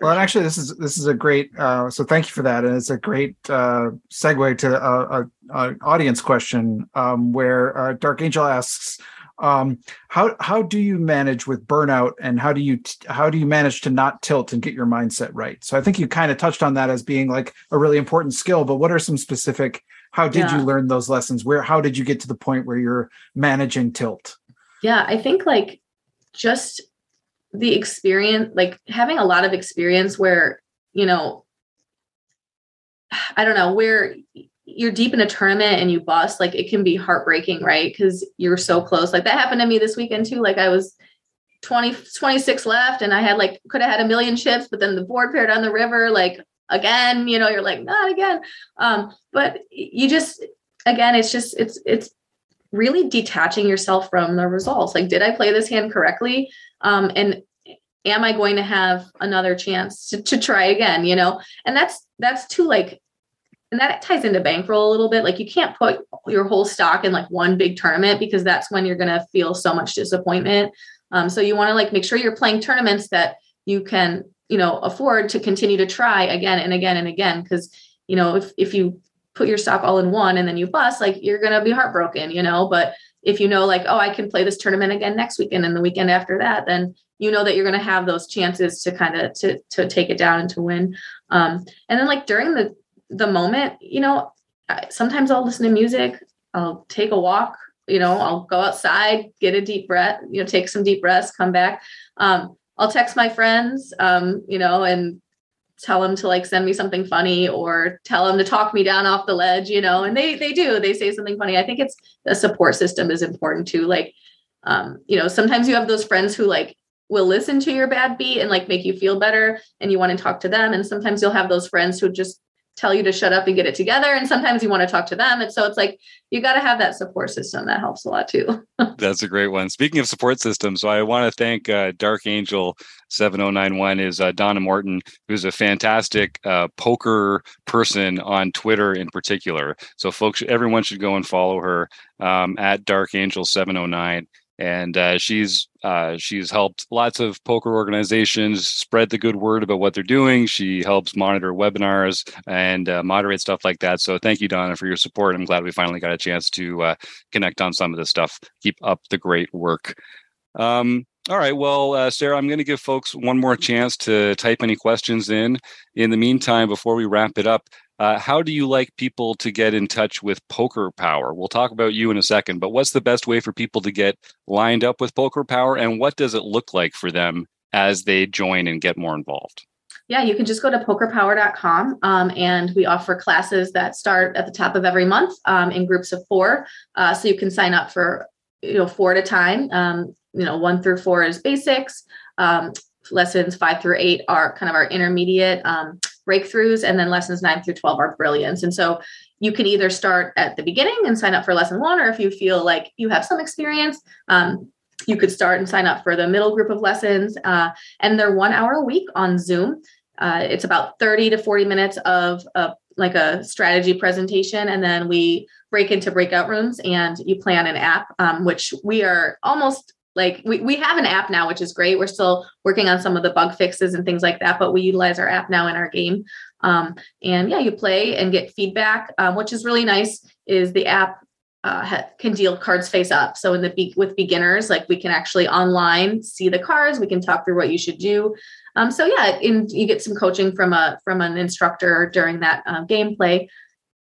Well, and actually, this is this is a great. Uh, so thank you for that, and it's a great uh, segue to a, a, a audience question um, where uh, Dark Angel asks, um, "How how do you manage with burnout, and how do you how do you manage to not tilt and get your mindset right?" So I think you kind of touched on that as being like a really important skill, but what are some specific how did Yeah. you learn those lessons where how did you get to the point where you're managing tilt Yeah, I think like just the experience, like having a lot of experience where, you know, I don't know, where you're deep in a tournament and you bust, like it can be heartbreaking, right? Because you're so close. Like that happened to me this weekend too. Like I was 20, 26 left and I had like, could have had a million chips, but then the board paired on the river, like again, you know, you're like, not again. Um, but you just, again, it's just, it's, it's, really detaching yourself from the results. Like, did I play this hand correctly? Um, and am I going to have another chance to, to try again? You know, and that's that's too like, and that ties into bankroll a little bit. Like, you can't put your whole stock in like one big tournament because that's when you're going to feel so much disappointment. Um, so you want to like make sure you're playing tournaments that you can, you know, afford to continue to try again and again and again. Because you know, if if you put your stock all in one and then you bust, like you're gonna be heartbroken, you know. But if you know, like, oh, I can play this tournament again next weekend and the weekend after that, then you know that you're gonna have those chances to kind of to to take it down and to win. Um, and then like during the the moment, you know, sometimes I'll listen to music, I'll take a walk, you know, I'll go outside, get a deep breath, you know, take some deep breaths, come back. Um, I'll text my friends, um, you know, and tell them to like send me something funny or tell them to talk me down off the ledge, you know, and they they do. They say something funny. I think it's the support system is important too. Like, um, you know, sometimes you have those friends who like will listen to your bad beat and like make you feel better and you want to talk to them. And sometimes you'll have those friends who just tell you to shut up and get it together. And sometimes you want to talk to them. And so it's like you got to have that support system that helps a lot too. (laughs) That's a great one. Speaking of support systems, so I want to thank uh, Dark Angel 7091 is uh, Donna Morton, who's a fantastic uh, poker person on Twitter in particular. So folks, everyone should go and follow her um, at Dark Angel 709. And uh, she's uh, she's helped lots of poker organizations spread the good word about what they're doing. She helps monitor webinars and uh, moderate stuff like that. So thank you, Donna, for your support. I'm glad we finally got a chance to uh, connect on some of this stuff. Keep up the great work. Um, all right. Well, uh, Sarah, I'm going to give folks one more chance to type any questions in. In the meantime, before we wrap it up, uh, how do you like people to get in touch with Poker Power? We'll talk about you in a second, but what's the best way for people to get lined up with Poker Power, and what does it look like for them as they join and get more involved? Yeah, you can just go to pokerpower.com um, and we offer classes that start at the top of every month um, in groups of four. Uh, so you can sign up for you know four at a time. Um, you know, one through four is basics. Um, lessons five through eight are kind of our intermediate um, breakthroughs, and then lessons nine through twelve are brilliance. And so you can either start at the beginning and sign up for lesson one, or if you feel like you have some experience, um, you could start and sign up for the middle group of lessons. Uh, and they're one hour a week on Zoom. Uh, it's about 30 to 40 minutes of, of like a strategy presentation. And then we break into breakout rooms and you plan an app, um, which we are almost like we, we have an app now, which is great. We're still working on some of the bug fixes and things like that, but we utilize our app now in our game. Um, and yeah, you play and get feedback, um, which is really nice. Is the app uh, can deal cards face up. So in the be- with beginners, like we can actually online see the cards. We can talk through what you should do. Um, so yeah, and you get some coaching from a from an instructor during that uh, gameplay.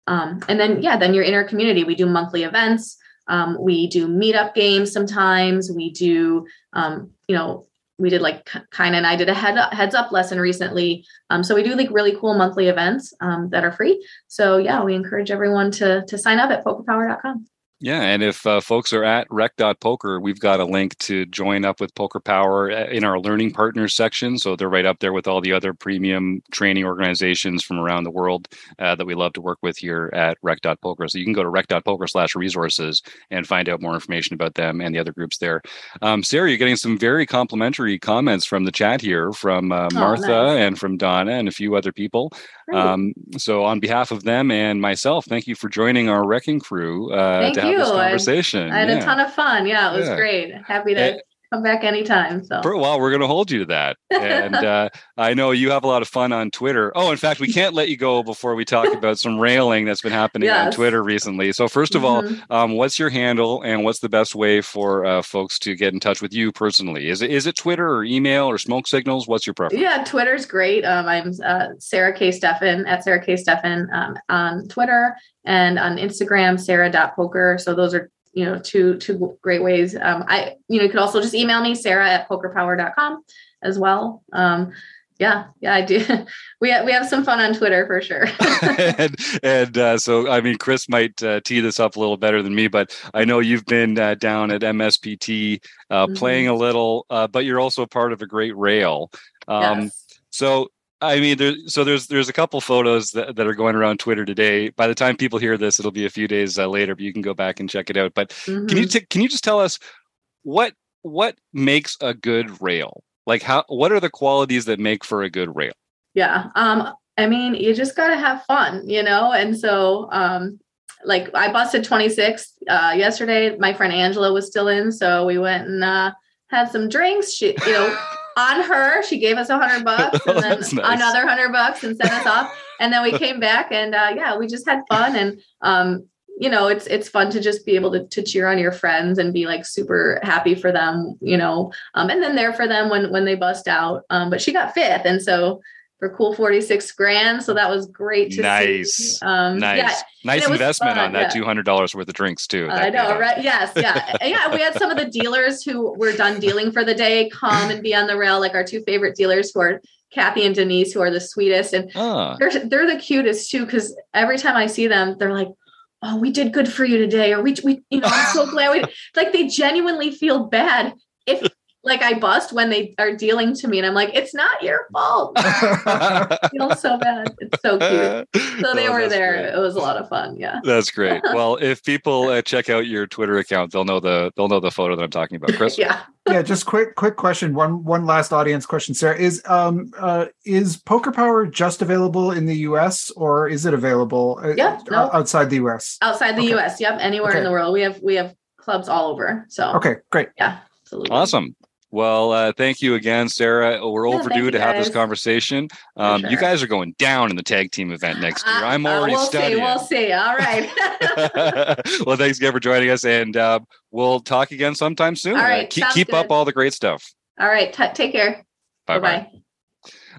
Um, and then yeah, then you're in our community. We do monthly events. Um, we do meetup games sometimes. We do um, you know we did like kind and I did a head up, heads up lesson recently. Um, so we do like really cool monthly events um, that are free. So yeah, we encourage everyone to to sign up at pokerpower.com. Yeah, and if uh, folks are at rec.poker, we've got a link to join up with Poker Power uh, in our learning partners section. So they're right up there with all the other premium training organizations from around the world uh, that we love to work with here at rec.poker. So you can go to rec.poker slash resources and find out more information about them and the other groups there. Um, Sarah, you're getting some very complimentary comments from the chat here from uh, Oh, Martha nice. and from Donna and a few other people. Um, so on behalf of them and myself, thank you for joining our wrecking crew uh, to have this you. I- conversation. I had Yeah. a ton of fun. Yeah, it was Yeah. great. Happy to come back anytime. So for a while, we're going to hold you to that. (laughs) And uh, I know you have a lot of fun on Twitter. Oh, in fact, we can't let you go before we talk about some railing that's been happening yes. on Twitter recently. So first of mm-hmm. all, um, what's your handle and what's the best way for uh, folks to get in touch with you personally? Is it is it Twitter or email or smoke signals? What's your preference? Yeah, Twitter's great. Um, I'm uh, Sarah K. Steffen at Sarah K. Steffen um, on Twitter and on Instagram, sarah.poker. So those are you know two two great ways. Um, i you know you could also just email me sarah at pokerpower.com as well. Um, yeah yeah i do. (laughs) We have, we have some fun on twitter for sure. (laughs) And, and uh, so i mean chris might uh, tee this up a little better than me but i know you've been uh, down at mspt uh, mm-hmm. playing a little uh, but you're also part of a great rail. Um, yes. so I mean, there, so there's there's a couple photos that, that are going around Twitter today. By the time people hear this, it'll be a few days uh, later, but you can go back and check it out. But mm-hmm. can you mm-hmm. t- can you just tell us what what makes a good rail? Like how what are the qualities that make for a good rail? Yeah, um, I mean, you just got to have fun, you know. And so, um, like I busted 26 uh, yesterday. My friend Angela was still in, so we went and uh, had some drinks. She, you know (laughs) on her. She gave us a hundred (laughs) bucks and then nice. another hundred bucks and sent us off. And then we (laughs) came back and uh, yeah, we just had fun and um, you know, it's it's fun to just be able to, to cheer on your friends and be like super happy for them, you know, um, and then there for them when when they bust out. Um, but she got fifth, and so for cool 46 grand. So that was great to nice. see. Um, nice. Yeah, nice investment on that yeah. $200 worth of drinks too. I know, right? Yes. Yeah. yeah. We had some of the dealers who were done dealing for the day come and be on the rail, like our two favorite dealers who are Kathy and Denise, who are the sweetest. And ah. they're, they're the cutest too. Cause every time I see them, they're like, oh, we did good for you today. Or we, we you know, I'm so (laughs) glad we, like they genuinely feel bad if like I bust when they are dealing to me, and I'm like, it's not your fault. (laughs) I feel so bad. It's so cute. So they oh, were there. Great. It was a lot of fun. Yeah, that's great. (laughs) Well, if people uh, check out your Twitter account, they'll know the they'll know the photo that I'm talking about. Chris, (laughs) yeah, yeah. Just quick quick question. One one last audience question, Sarah. Is um uh is Poker Power just available in the U.S. or is it available? Uh, yeah, no. outside the U.S. Outside the okay. U.S. Yep, anywhere okay. in the world. We have we have clubs all over. So okay, great. Yeah. Absolutely. Awesome. Well, uh, thank you again, Sarah. We're yeah, overdue to have this conversation. Um, sure. You guys are going down in the tag team event next year. I'm uh, already uh, we'll studying. See, we'll see. All (laughs) right. (laughs) well, thanks again for joining us, and uh, we'll talk again sometime soon. All right. keep keep up all the great stuff. All right. T- take care. Bye bye.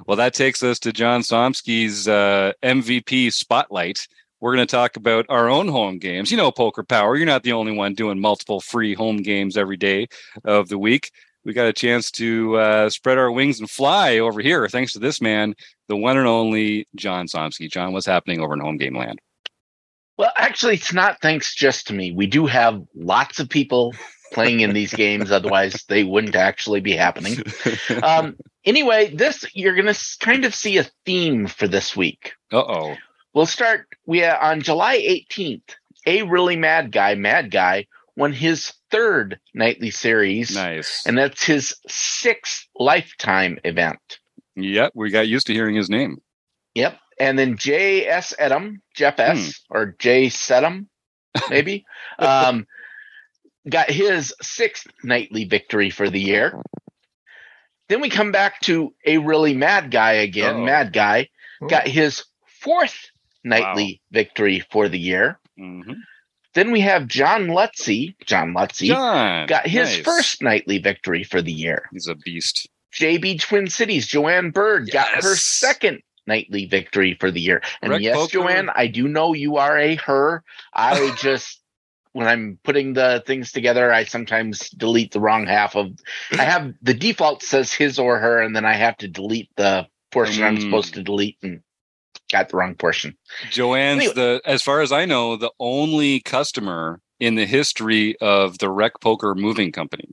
Well, that takes us to John Somsky's uh, MVP spotlight we're going to talk about our own home games. You know, Poker Power, you're not the only one doing multiple free home games every day of the week we got a chance to uh, spread our wings and fly over here thanks to this man, the one and only John Somsky. John, what's happening over in home game land? Well, actually, it's not thanks just to me. We do have lots of people playing in these games, otherwise they wouldn't actually be happening. (laughs) Um, anyway, this you're going to kind of see a theme for this week. Uh oh. We'll start. We uh, on July 18th. A really mad guy, mad guy, won his third nightly series. Nice. And that's his sixth lifetime event. Yep. We got used to hearing his name. Yep. And then J.S. Edom, Jeff S. Hmm. or J. Sedum, maybe, (laughs) um, got his sixth nightly victory for the year. Then we come back to a really mad guy again. Uh-oh. Mad guy got his fourth nightly wow. victory for the year. Mm-hmm. Then we have John Lutzy. John Lutzy John, got his nice. first nightly victory for the year. He's a beast. JB Twin Cities, Joanne Bird yes. got her second nightly victory for the year. And Rec yes, Poker. Joanne, I do know you are a her. I (laughs) just when I'm putting the things together, I sometimes delete the wrong half of I have the default says his or her, and then I have to delete the portion mm. I'm supposed to delete and got the wrong portion. Joanne's anyway. the, as far as I know, the only customer in the history of the Rec Poker Moving Company.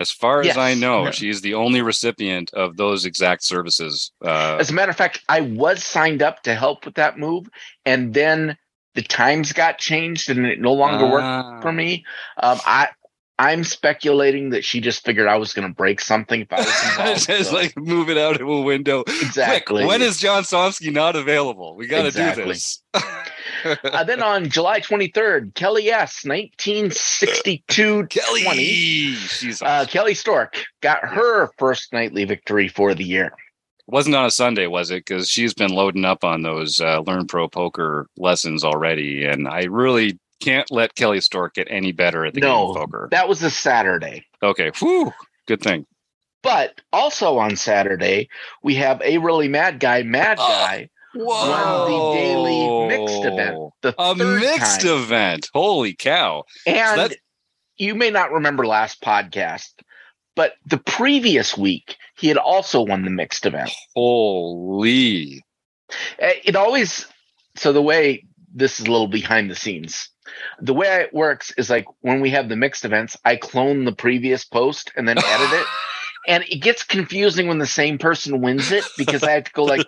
As far yes. as I know, yeah. she's the only recipient of those exact services. Uh, as a matter of fact, I was signed up to help with that move, and then the times got changed and it no longer uh, worked for me. Um, I I'm speculating that she just figured I was going to break something if I was (laughs) involved. just so. like move it out of a window. Exactly. Quick, when is John Somsky not available? We got to exactly. do this. (laughs) Uh, then on July 23rd, Kelly S, 1962 Kelly, 20. she's Uh. Kelly Stork got her first nightly victory for the year. wasn't on a Sunday, was it? Because she's been loading up on those uh, Learn Pro Poker lessons already, and I really can't let Kelly Stork get any better at the game No, of poker. that was a Saturday. Okay, whew, good thing. But also on Saturday, we have a really mad guy, Mad Oh, Guy, won the daily mixed event. The A mixed time. event. Holy cow! And that's- you may not remember last podcast, but the previous week he had also won the mixed event. Holy. Uh, It always so the way this is a little behind the scenes. The way it works is like when we have the mixed events, I clone the previous post and then edit it. (laughs) And it gets confusing when the same person wins it because I have to go like,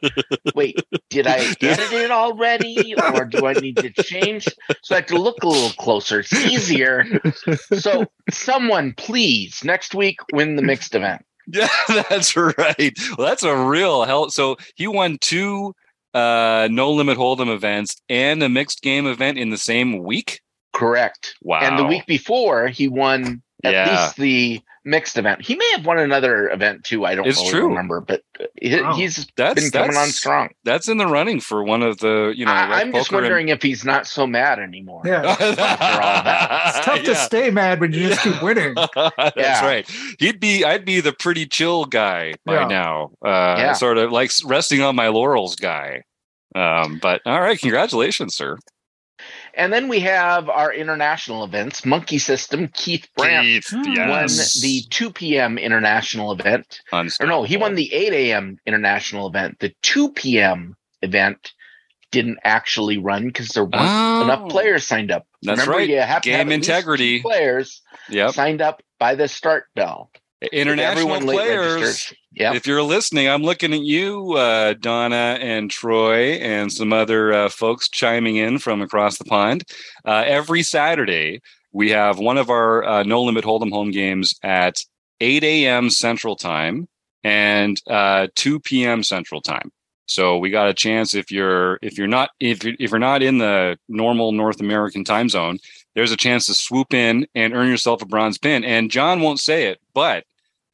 wait, did I (laughs) edit it already? Or do I need to change? So I have to look a little closer. It's easier. So someone please next week win the mixed event. (laughs) Yeah, that's right. Well, that's a real hell. So he won two uh no limit hold'em events and a mixed game event in the same week. Correct. Wow. And the week before, he won at Yeah. least the mixed event. He may have won another event too. I don't It's really true. remember, but he, Wow. he's that's been coming on that's- strong. That's in the running for one of the you know. I, I'm just Poker and- wondering if he's not so mad anymore. Yeah. After all that. (laughs) It's tough to stay mad when you just keep winning. (laughs) That's Yeah. right. He'd be. I'd be the pretty chill guy by Yeah. now. Uh, Yeah. Sort of like resting on my laurels guy. Um, but all right, congratulations, sir. And then we have our international events. Monkey System, Keith Brandt Keith, Hmm. won yes. the 2 p.m. international event. Or no, he won the 8 a.m. international event. The 2 p.m. event didn't actually run because there weren't Oh, enough players signed up. That's Remember, right. you have to have Game at least two integrity. players Yep. signed up by the start bell. International players. Yep. If you're listening, I'm looking at you, uh, Donna and Troy, and some other uh, folks chiming in from across the pond. Uh, every Saturday, we have one of our uh, No Limit Hold'em home games at 8 a.m. Central Time and uh, 2 p.m. Central Time. So we got a chance if you're if you're not if you're, if you're not in the normal North American time zone, there's a chance to swoop in and earn yourself a bronze pin. And John won't say it, but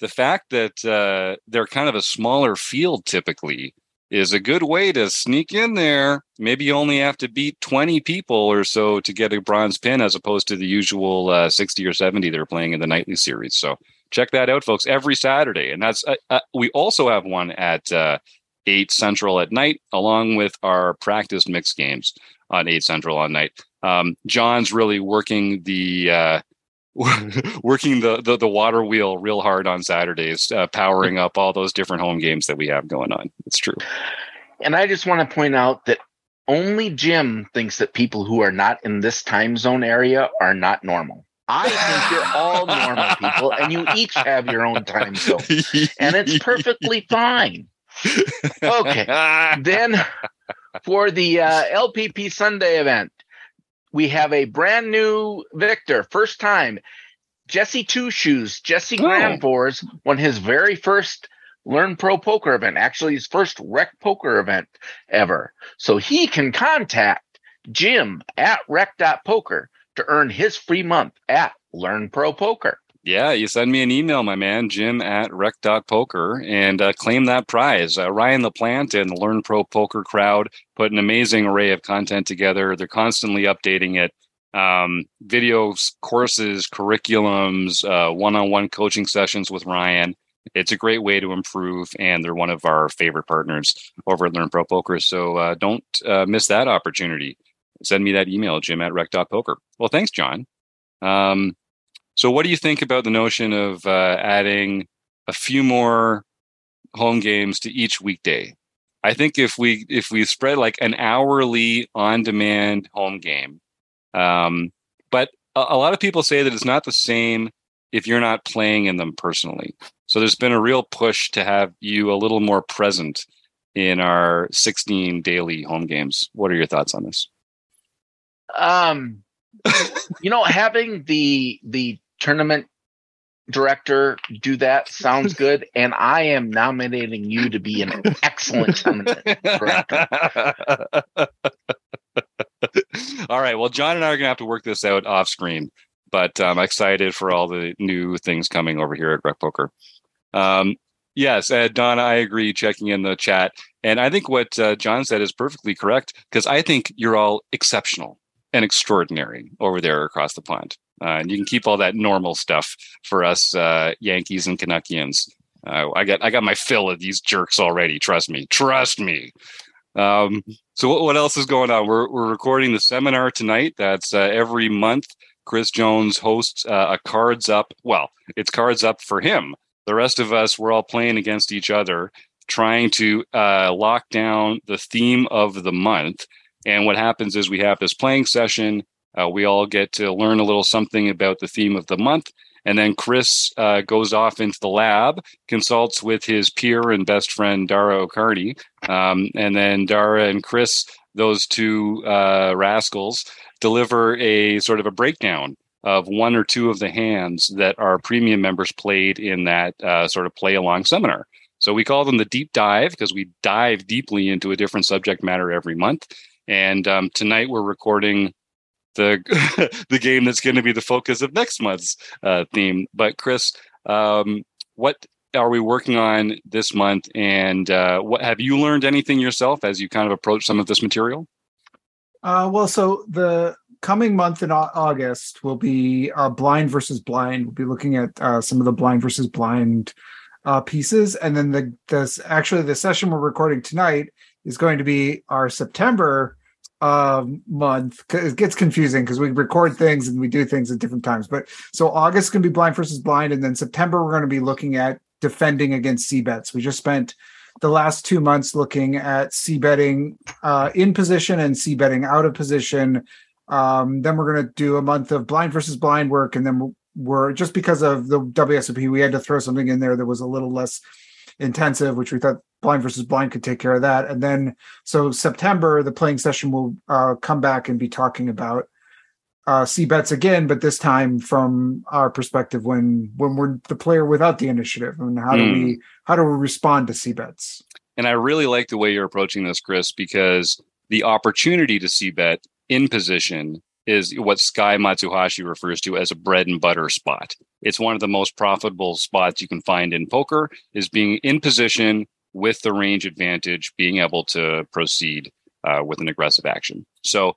the fact that uh, they're kind of a smaller field typically is a good way to sneak in there. Maybe you only have to beat 20 people or so to get a bronze pin as opposed to the usual uh, 60 or 70 they're playing in the nightly series. So check that out, folks, every Saturday. And that's, uh, uh, we also have one at uh, 8 Central at night, along with our practice mixed games on 8 Central on night. Um, John's really working the, uh, (laughs) working the, the the water wheel real hard on Saturdays, uh, powering up all those different home games that we have going on. It's true. And I just want to point out that only Jim thinks that people who are not in this time zone area are not normal. I think you're all normal people, and you each have your own time zone, and it's perfectly (laughs) fine. Okay. (laughs) then for the uh, LPP Sunday event, we have a brand new victor, first time. Jesse Two Shoes, Jesse Oh. Granfors won his very first Learn Pro Poker event, actually his first rec poker event ever. So he can contact Jim at rec.poker to earn his free month at Learn Pro Poker. Yeah, you send me an email, my man, Jim at rec.poker, and uh, claim that prize. Uh, Ryan LaPlante and the Learn Pro Poker crowd put an amazing array of content together. They're constantly updating it. Um, videos, courses, curriculums, uh, one-on-one coaching sessions with Ryan. It's a great way to improve, and they're one of our favorite partners over at Learn Pro Poker. So uh, don't uh, miss that opportunity. Send me that email, jim at rec.poker. Well, thanks, John. Um, so, what do you think about the notion of uh, adding a few more home games to each weekday? I think if we if we spread like an hourly on-demand home game, um, but a, a lot of people say that it's not the same if you're not playing in them personally. So there's been a real push to have you a little more present in our 16 daily home games. What are your thoughts on this? Um, you know, having the the tournament director do that sounds (laughs) good, and I am nominating you to be an excellent tournament director. (laughs) all right. Well, John and I are going to have to work this out off screen, but I'm excited for all the new things coming over here at Rec Poker. Um, yes, uh, Don, I agree. Checking in the chat, and I think what uh, John said is perfectly correct because I think you're all exceptional and extraordinary over there across the pond. Uh, and you can keep all that normal stuff for us uh, Yankees and Canuckians. Uh, I got I got my fill of these jerks already. Trust me. Trust me. Um, so what, what, else is going on? We're we're recording the seminar tonight. That's uh, every month. Chris Jones hosts uh, a cards up. Well, it's cards up for him. The rest of us, we're all playing against each other, trying to uh, lock down the theme of the month. And what happens is we have this playing session. Uh, we all get to learn a little something about the theme of the month. And then Chris uh, goes off into the lab, consults with his peer and best friend, Dara O'Kearney. Um, and then Dara and Chris, those two uh, rascals, deliver a sort of a breakdown of one or two of the hands that our premium members played in that uh, sort of play along seminar. So we call them the deep dive because we dive deeply into a different subject matter every month. And um, tonight we're recording the (laughs) the game that's going to be the focus of next month's uh, theme. But Chris, um, what are we working on this month, and uh, what have you learned anything yourself as you kind of approach some of this material? Uh, well, so the coming month in August will be uh, blind versus blind. We'll be looking at uh, some of the blind versus blind uh, pieces, and then the this actually the session we're recording tonight is going to be our September um month it gets confusing because we record things and we do things at different times but so august can be blind versus blind and then september we're going to be looking at defending against c bets. We just spent the last two months looking at c betting uh, in position and c betting out of position. Um, then we're going to do a month of blind versus blind work and then we're just because of the wsop we had to throw something in there that was a little less intensive which we thought blind versus blind could take care of that. And then so September, the playing session will uh, come back and be talking about uh, C bets again, but this time from our perspective when when we're the player without the initiative and how mm. do we hmm. how do we respond to C bets? And I really like the way you're approaching this, Chris, because the opportunity to C bet in position is what Sky Matsuhashi refers to as a bread and butter spot. It's one of the most profitable spots you can find in poker is being in position with the range advantage, being able to proceed uh, with an aggressive action. So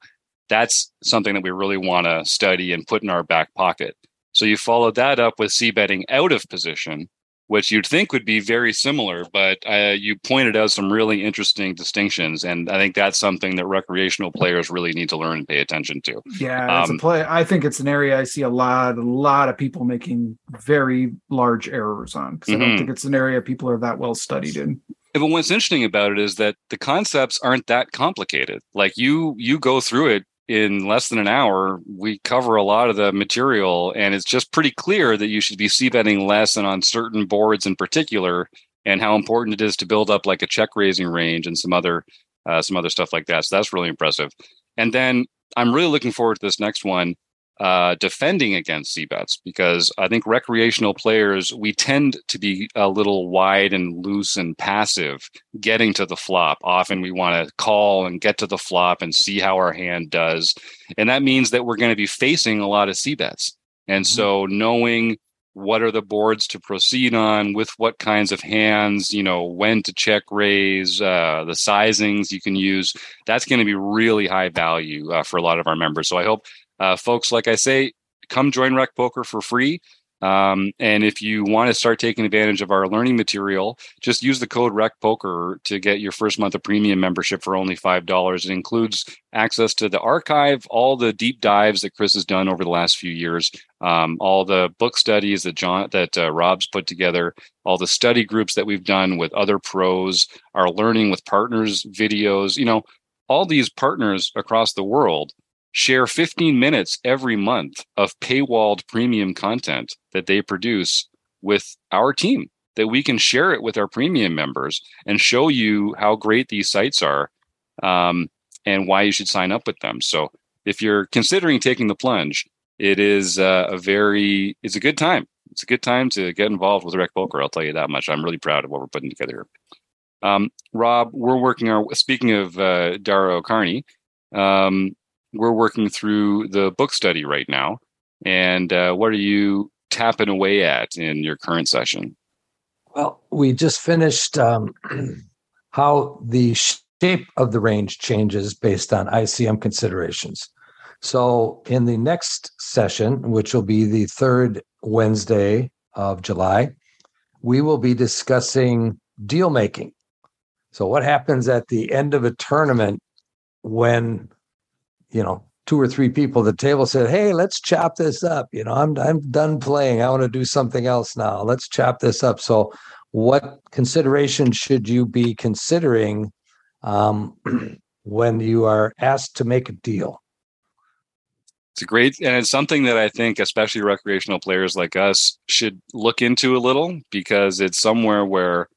that's something that we really want to study and put in our back pocket. So you follow that up with c betting out of position, which you'd think would be very similar, but uh, you pointed out some really interesting distinctions, and I think that's something that recreational players really need to learn and pay attention to. Yeah, um, a play. I think it's an area I see a lot, a lot of people making very large errors on because mm-hmm. I don't mm-hmm. think it's an area people are that well studied in. But what's interesting about it is that the concepts aren't that complicated. Like you, you go through it in less than an hour, we cover a lot of the material, and it's just pretty clear that you should be c betting less and on certain boards in particular, and how important it is to build up like a check raising range and some other uh, some other stuff like that. So that's really impressive. And then I'm really looking forward to this next one uh, defending against c bets because I think recreational players we tend to be a little wide and loose and passive getting to the flop. Often we want to call and get to the flop and see how our hand does, and that means that we're going to be facing a lot of c bets. And mm-hmm. so knowing what are the boards to proceed on with what kinds of hands you know when to check raise uh, the sizings you can use that's going to be really high value uh, for a lot of our members so i hope uh, folks, like I say, come join Rec Poker for free. Um, and if you want to start taking advantage of our learning material, just use the code RecPoker to get your first month of premium membership for only $5. It includes access to the archive, all the deep dives that Chris has done over the last few years, um, all the book studies that John that uh, Rob's put together, all the study groups that we've done with other pros, our learning with partners videos, you know, all these partners across the world share 15 minutes every month of paywalled premium content that they produce with our team that we can share it with our premium members and show you how great these sites are um, and why you should sign up with them. So if you're considering taking the plunge it is uh, a very it's a good time. It's a good time to get involved with rec poker i'll tell you that much. I'm really proud of what we're putting together. Um, rob we're working our speaking of uh, dara o'kearney um, we're working through the book study right now. And uh, what are you tapping away at in your current session? Well, we just finished um, (clears throat) how the shape of the range changes based on ICM considerations. So, in the next session, which will be the third Wednesday of July, we will be discussing deal making. So, what happens at the end of a tournament when, you know, two or three people at the table said, "Hey, let's chop this up." You know, I'm I'm done playing. I want to do something else now. Let's chop this up. So, what consideration should you be considering um, (clears throat) when you are asked to make a deal? It's a great, and it's something that I think, especially recreational players like us, should look into a little because it's somewhere where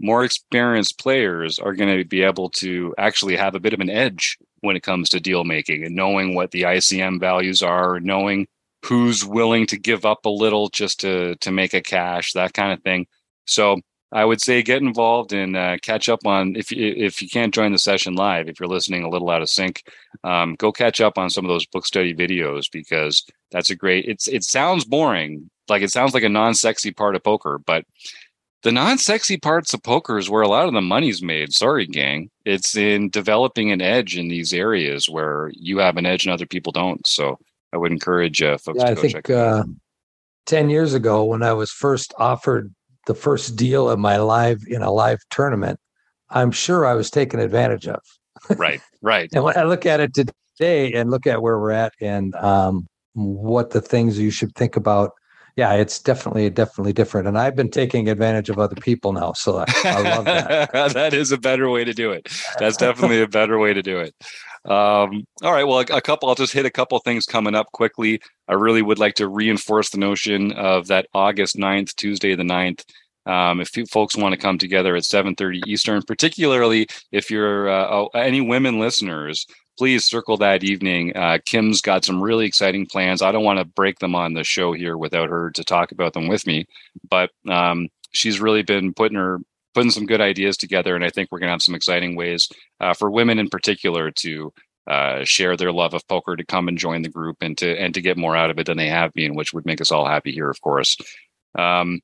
more experienced players are going to be able to actually have a bit of an edge when it comes to deal making and knowing what the ICM values are, knowing who's willing to give up a little just to to make a cash, that kind of thing. So I would say get involved and uh, catch up on if if you can't join the session live, if you're listening a little out of sync, um, go catch up on some of those book study videos because that's a great. It's it sounds boring, like it sounds like a non-sexy part of poker, but the non-sexy parts of poker is where a lot of the money's made. Sorry, gang. It's in developing an edge in these areas where you have an edge and other people don't. So I would encourage uh, folks. Yeah, I think uh, ten years ago when I was first offered the first deal of my live in a live tournament, I'm sure I was taken advantage of. right, right. (laughs) and when I look at it today and look at where we're at and um, what the things you should think about, yeah, it's definitely definitely different. And I've been taking advantage of other people now, so I, I love that. (laughs) that is a better way to do it. That's definitely a better way to do it. Um, all right. Well, a, a, couple, I'll just hit a couple things coming up quickly. I really would like to reinforce the notion of that August 9th, Tuesday the 9th. Um, if folks want to come together at 7.30 Eastern, particularly if you're uh, oh, any women listeners, please circle that evening. Uh, Kim's got some really exciting plans. I don't want to break them on the show here without her to talk about them with me, but um, she's really been putting her putting some good ideas together, and I think we're going to have some exciting ways uh, for women in particular to uh, share their love of poker, to come and join the group, and to and to get more out of it than they have been, which would make us all happy here, of course. Um,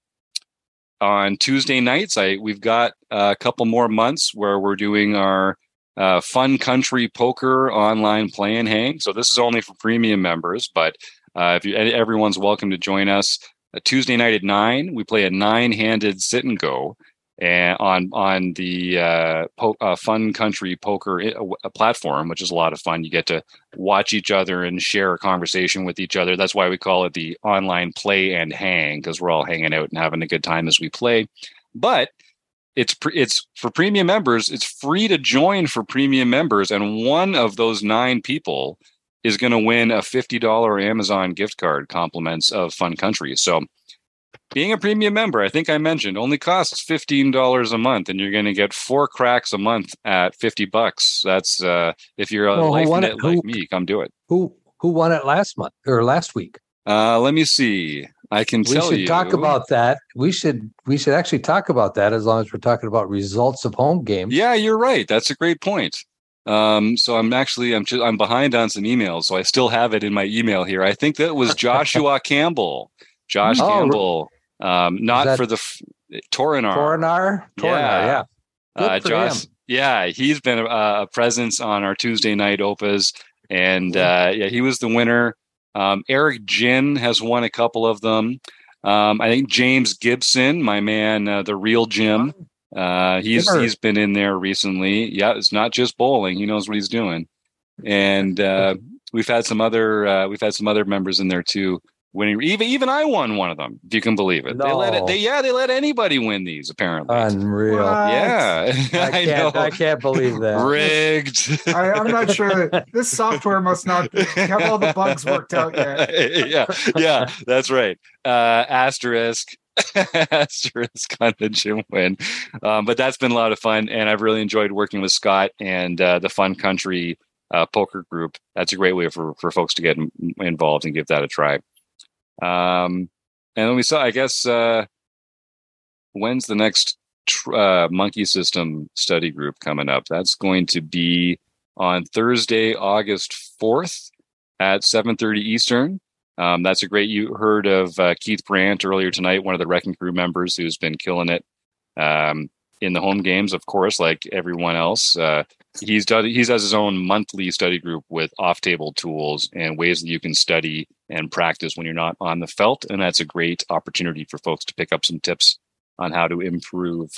on Tuesday nights, I we've got a couple more months where we're doing our uh, Fun Country Poker online play and hang. So this is only for premium members, but uh, if you everyone's welcome to join us. A Tuesday night at nine, we play a nine-handed sit and go and on on the uh, po- uh, Fun Country Poker uh, platform, which is a lot of fun. You get to watch each other and share a conversation with each other. That's why we call it the online play and hang because we're all hanging out and having a good time as we play. But it's pre- it's for premium members. It's free to join for premium members, and one of those nine people is going to win a fifty dollar Amazon gift card compliments of Fun Country. So being a premium member, I think I mentioned, only costs fifteen dollars a month, and you're going to get four cracks a month at fifty bucks. That's uh, if you're a well, life net it, like who, me, come do it. Who who won it last month or last week? Uh, let me see. I can we tell should talk about that. We should we should actually talk about that as long as we're talking about results of home games. Yeah, you're right. That's a great point. Um, so I'm actually I'm just, I'm behind on some emails, so I still have it in my email here. I think that was Joshua (laughs) Campbell. Josh oh, Campbell um, not for the f- Torinar. Torinar, Torinar, yeah. yeah. Uh, Josh, him. yeah, he's been a, a, presence on our Tuesday night opas, and uh, yeah, he was the winner. Um, Eric Jin has won a couple of them. Um, I think James Gibson, my man, uh, the real Jim, uh, he's he's been in there recently. Yeah, it's not just bowling; he knows what he's doing. And uh, (laughs) we've had some other uh, we've had some other members in there too winning. Even even I won one of them, if you can believe it. No. They let it. They yeah, they let anybody win these. Apparently, unreal. What? Yeah, (laughs) I can't. I, I, can't believe that. Rigged. I, am not sure. This software must not have all the bugs worked out yet. (laughs) yeah, yeah, that's right. Uh, asterisk. (laughs) asterisk on the Jim win, um, but that's been a lot of fun, and I've really enjoyed working with Scott and uh, the Fun Country uh, poker group. That's a great way for for folks to get involved and give that a try. Um, and then we saw, I guess, uh, when's the next tr- uh, monkey system study group coming up? That's going to be on Thursday, August 4th at 7:30 Eastern. Um, that's a great. You heard of uh, Keith Brandt earlier tonight, one of the Wrecking Crew members who's been killing it um, in the home games, of course, like everyone else. Uh, he's done. He has his own monthly study group with off-table tools and ways that you can study and practice when you're not on the felt, and that's a great opportunity for folks to pick up some tips on how to improve.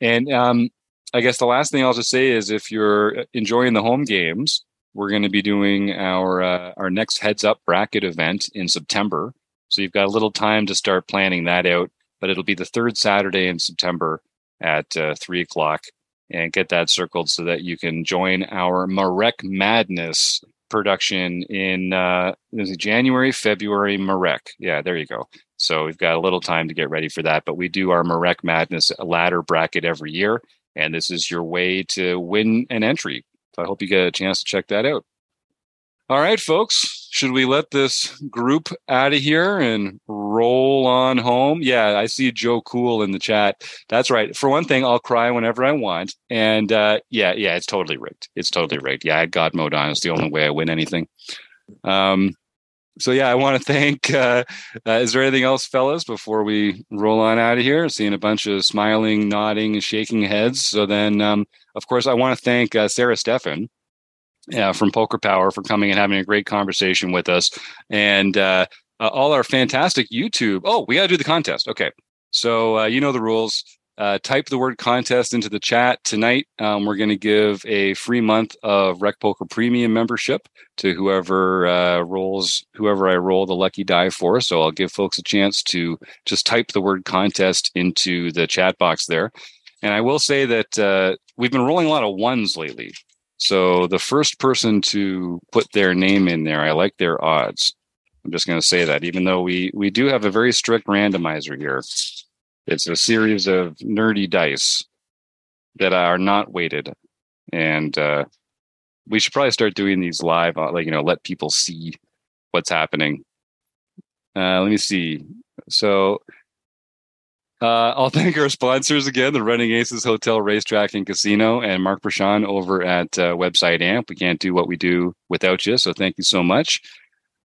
And um, I guess the last thing I'll just say is if you're enjoying the home games, we're going to be doing our uh, our next heads up bracket event in September. So you've got a little time to start planning that out, but it'll be the third Saturday in September at uh, three o'clock, and get that circled so that you can join our Marek Madness production in uh, January, February. Marek, yeah, there you go. So we've got a little time to get ready for that, but we do our Marek Madness ladder bracket every year, and this is your way to win an entry so I hope you get a chance to check that out. All right, folks, should we let this group out of here and roll on home? Yeah, I see Joe Cool in the chat. That's right. For one thing, I'll cry whenever I want. And uh, yeah, yeah, it's totally rigged. It's totally rigged. Yeah, I God mode on. It's the only way I win anything. Um, so yeah, I want to thank. (laughs) Uh, uh, is there anything else, fellas, before we roll on out of here? Seeing a bunch of smiling, nodding, and shaking heads. So then, um, of course, I want to thank uh, Sarah Steffen uh, from Poker Power for coming and having a great conversation with us, and uh, uh, all our fantastic YouTube. Oh, we got to do the contest. Okay, so you know the rules uh, type the word contest into the chat tonight. Um, we're going to give a free month of Rec Poker Premium membership to whoever uh, rolls, whoever I roll the lucky die for. So I'll give folks a chance to just type the word contest into the chat box there. And I will say that uh, we've been rolling a lot of ones lately. So the first person to put their name in there, I like their odds. I'm just going to say that, even though we we do have a very strict randomizer here. It's a series of nerdy dice that are not weighted, and uh, we should probably start doing these live. Uh, like you know, let people see what's happening. Uh, let me see. So uh, I'll (laughs) thank our sponsors again, the Running Aces Hotel, Racetrack, and Casino, and Mark Prashant over at uh, Website Amp. We can't do what we do without you, so thank you so much.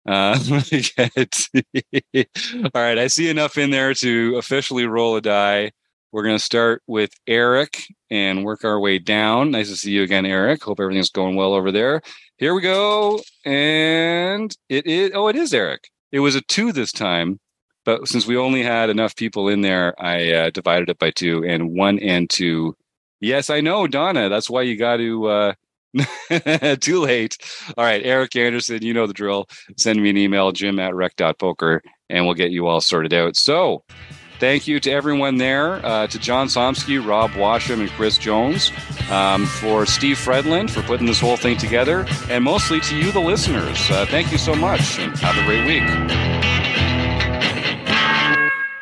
Uh, (laughs) (laughs) all right, I see enough in there to officially roll a die. We're going to start with Eric and work our way down. Nice to see you again, Eric. Hope everything's going well over there. Here we go. And it is, oh, it is Eric. It was a two this time, but since we only had enough people in there, I uh, divided it by two and one and two. Yes, I know, Donna. That's why you got to uh, (laughs) Too late. All right, Eric Anderson, you know the drill. Send me an email, jim at rec.poker, and we'll get you all sorted out. So, thank you to everyone there, uh, to John Somsky, Rob Washam, and Chris Jones, um, for Steve Fredland for putting this whole thing together, and mostly to you, the listeners. Uh, thank you so much, and have a great week.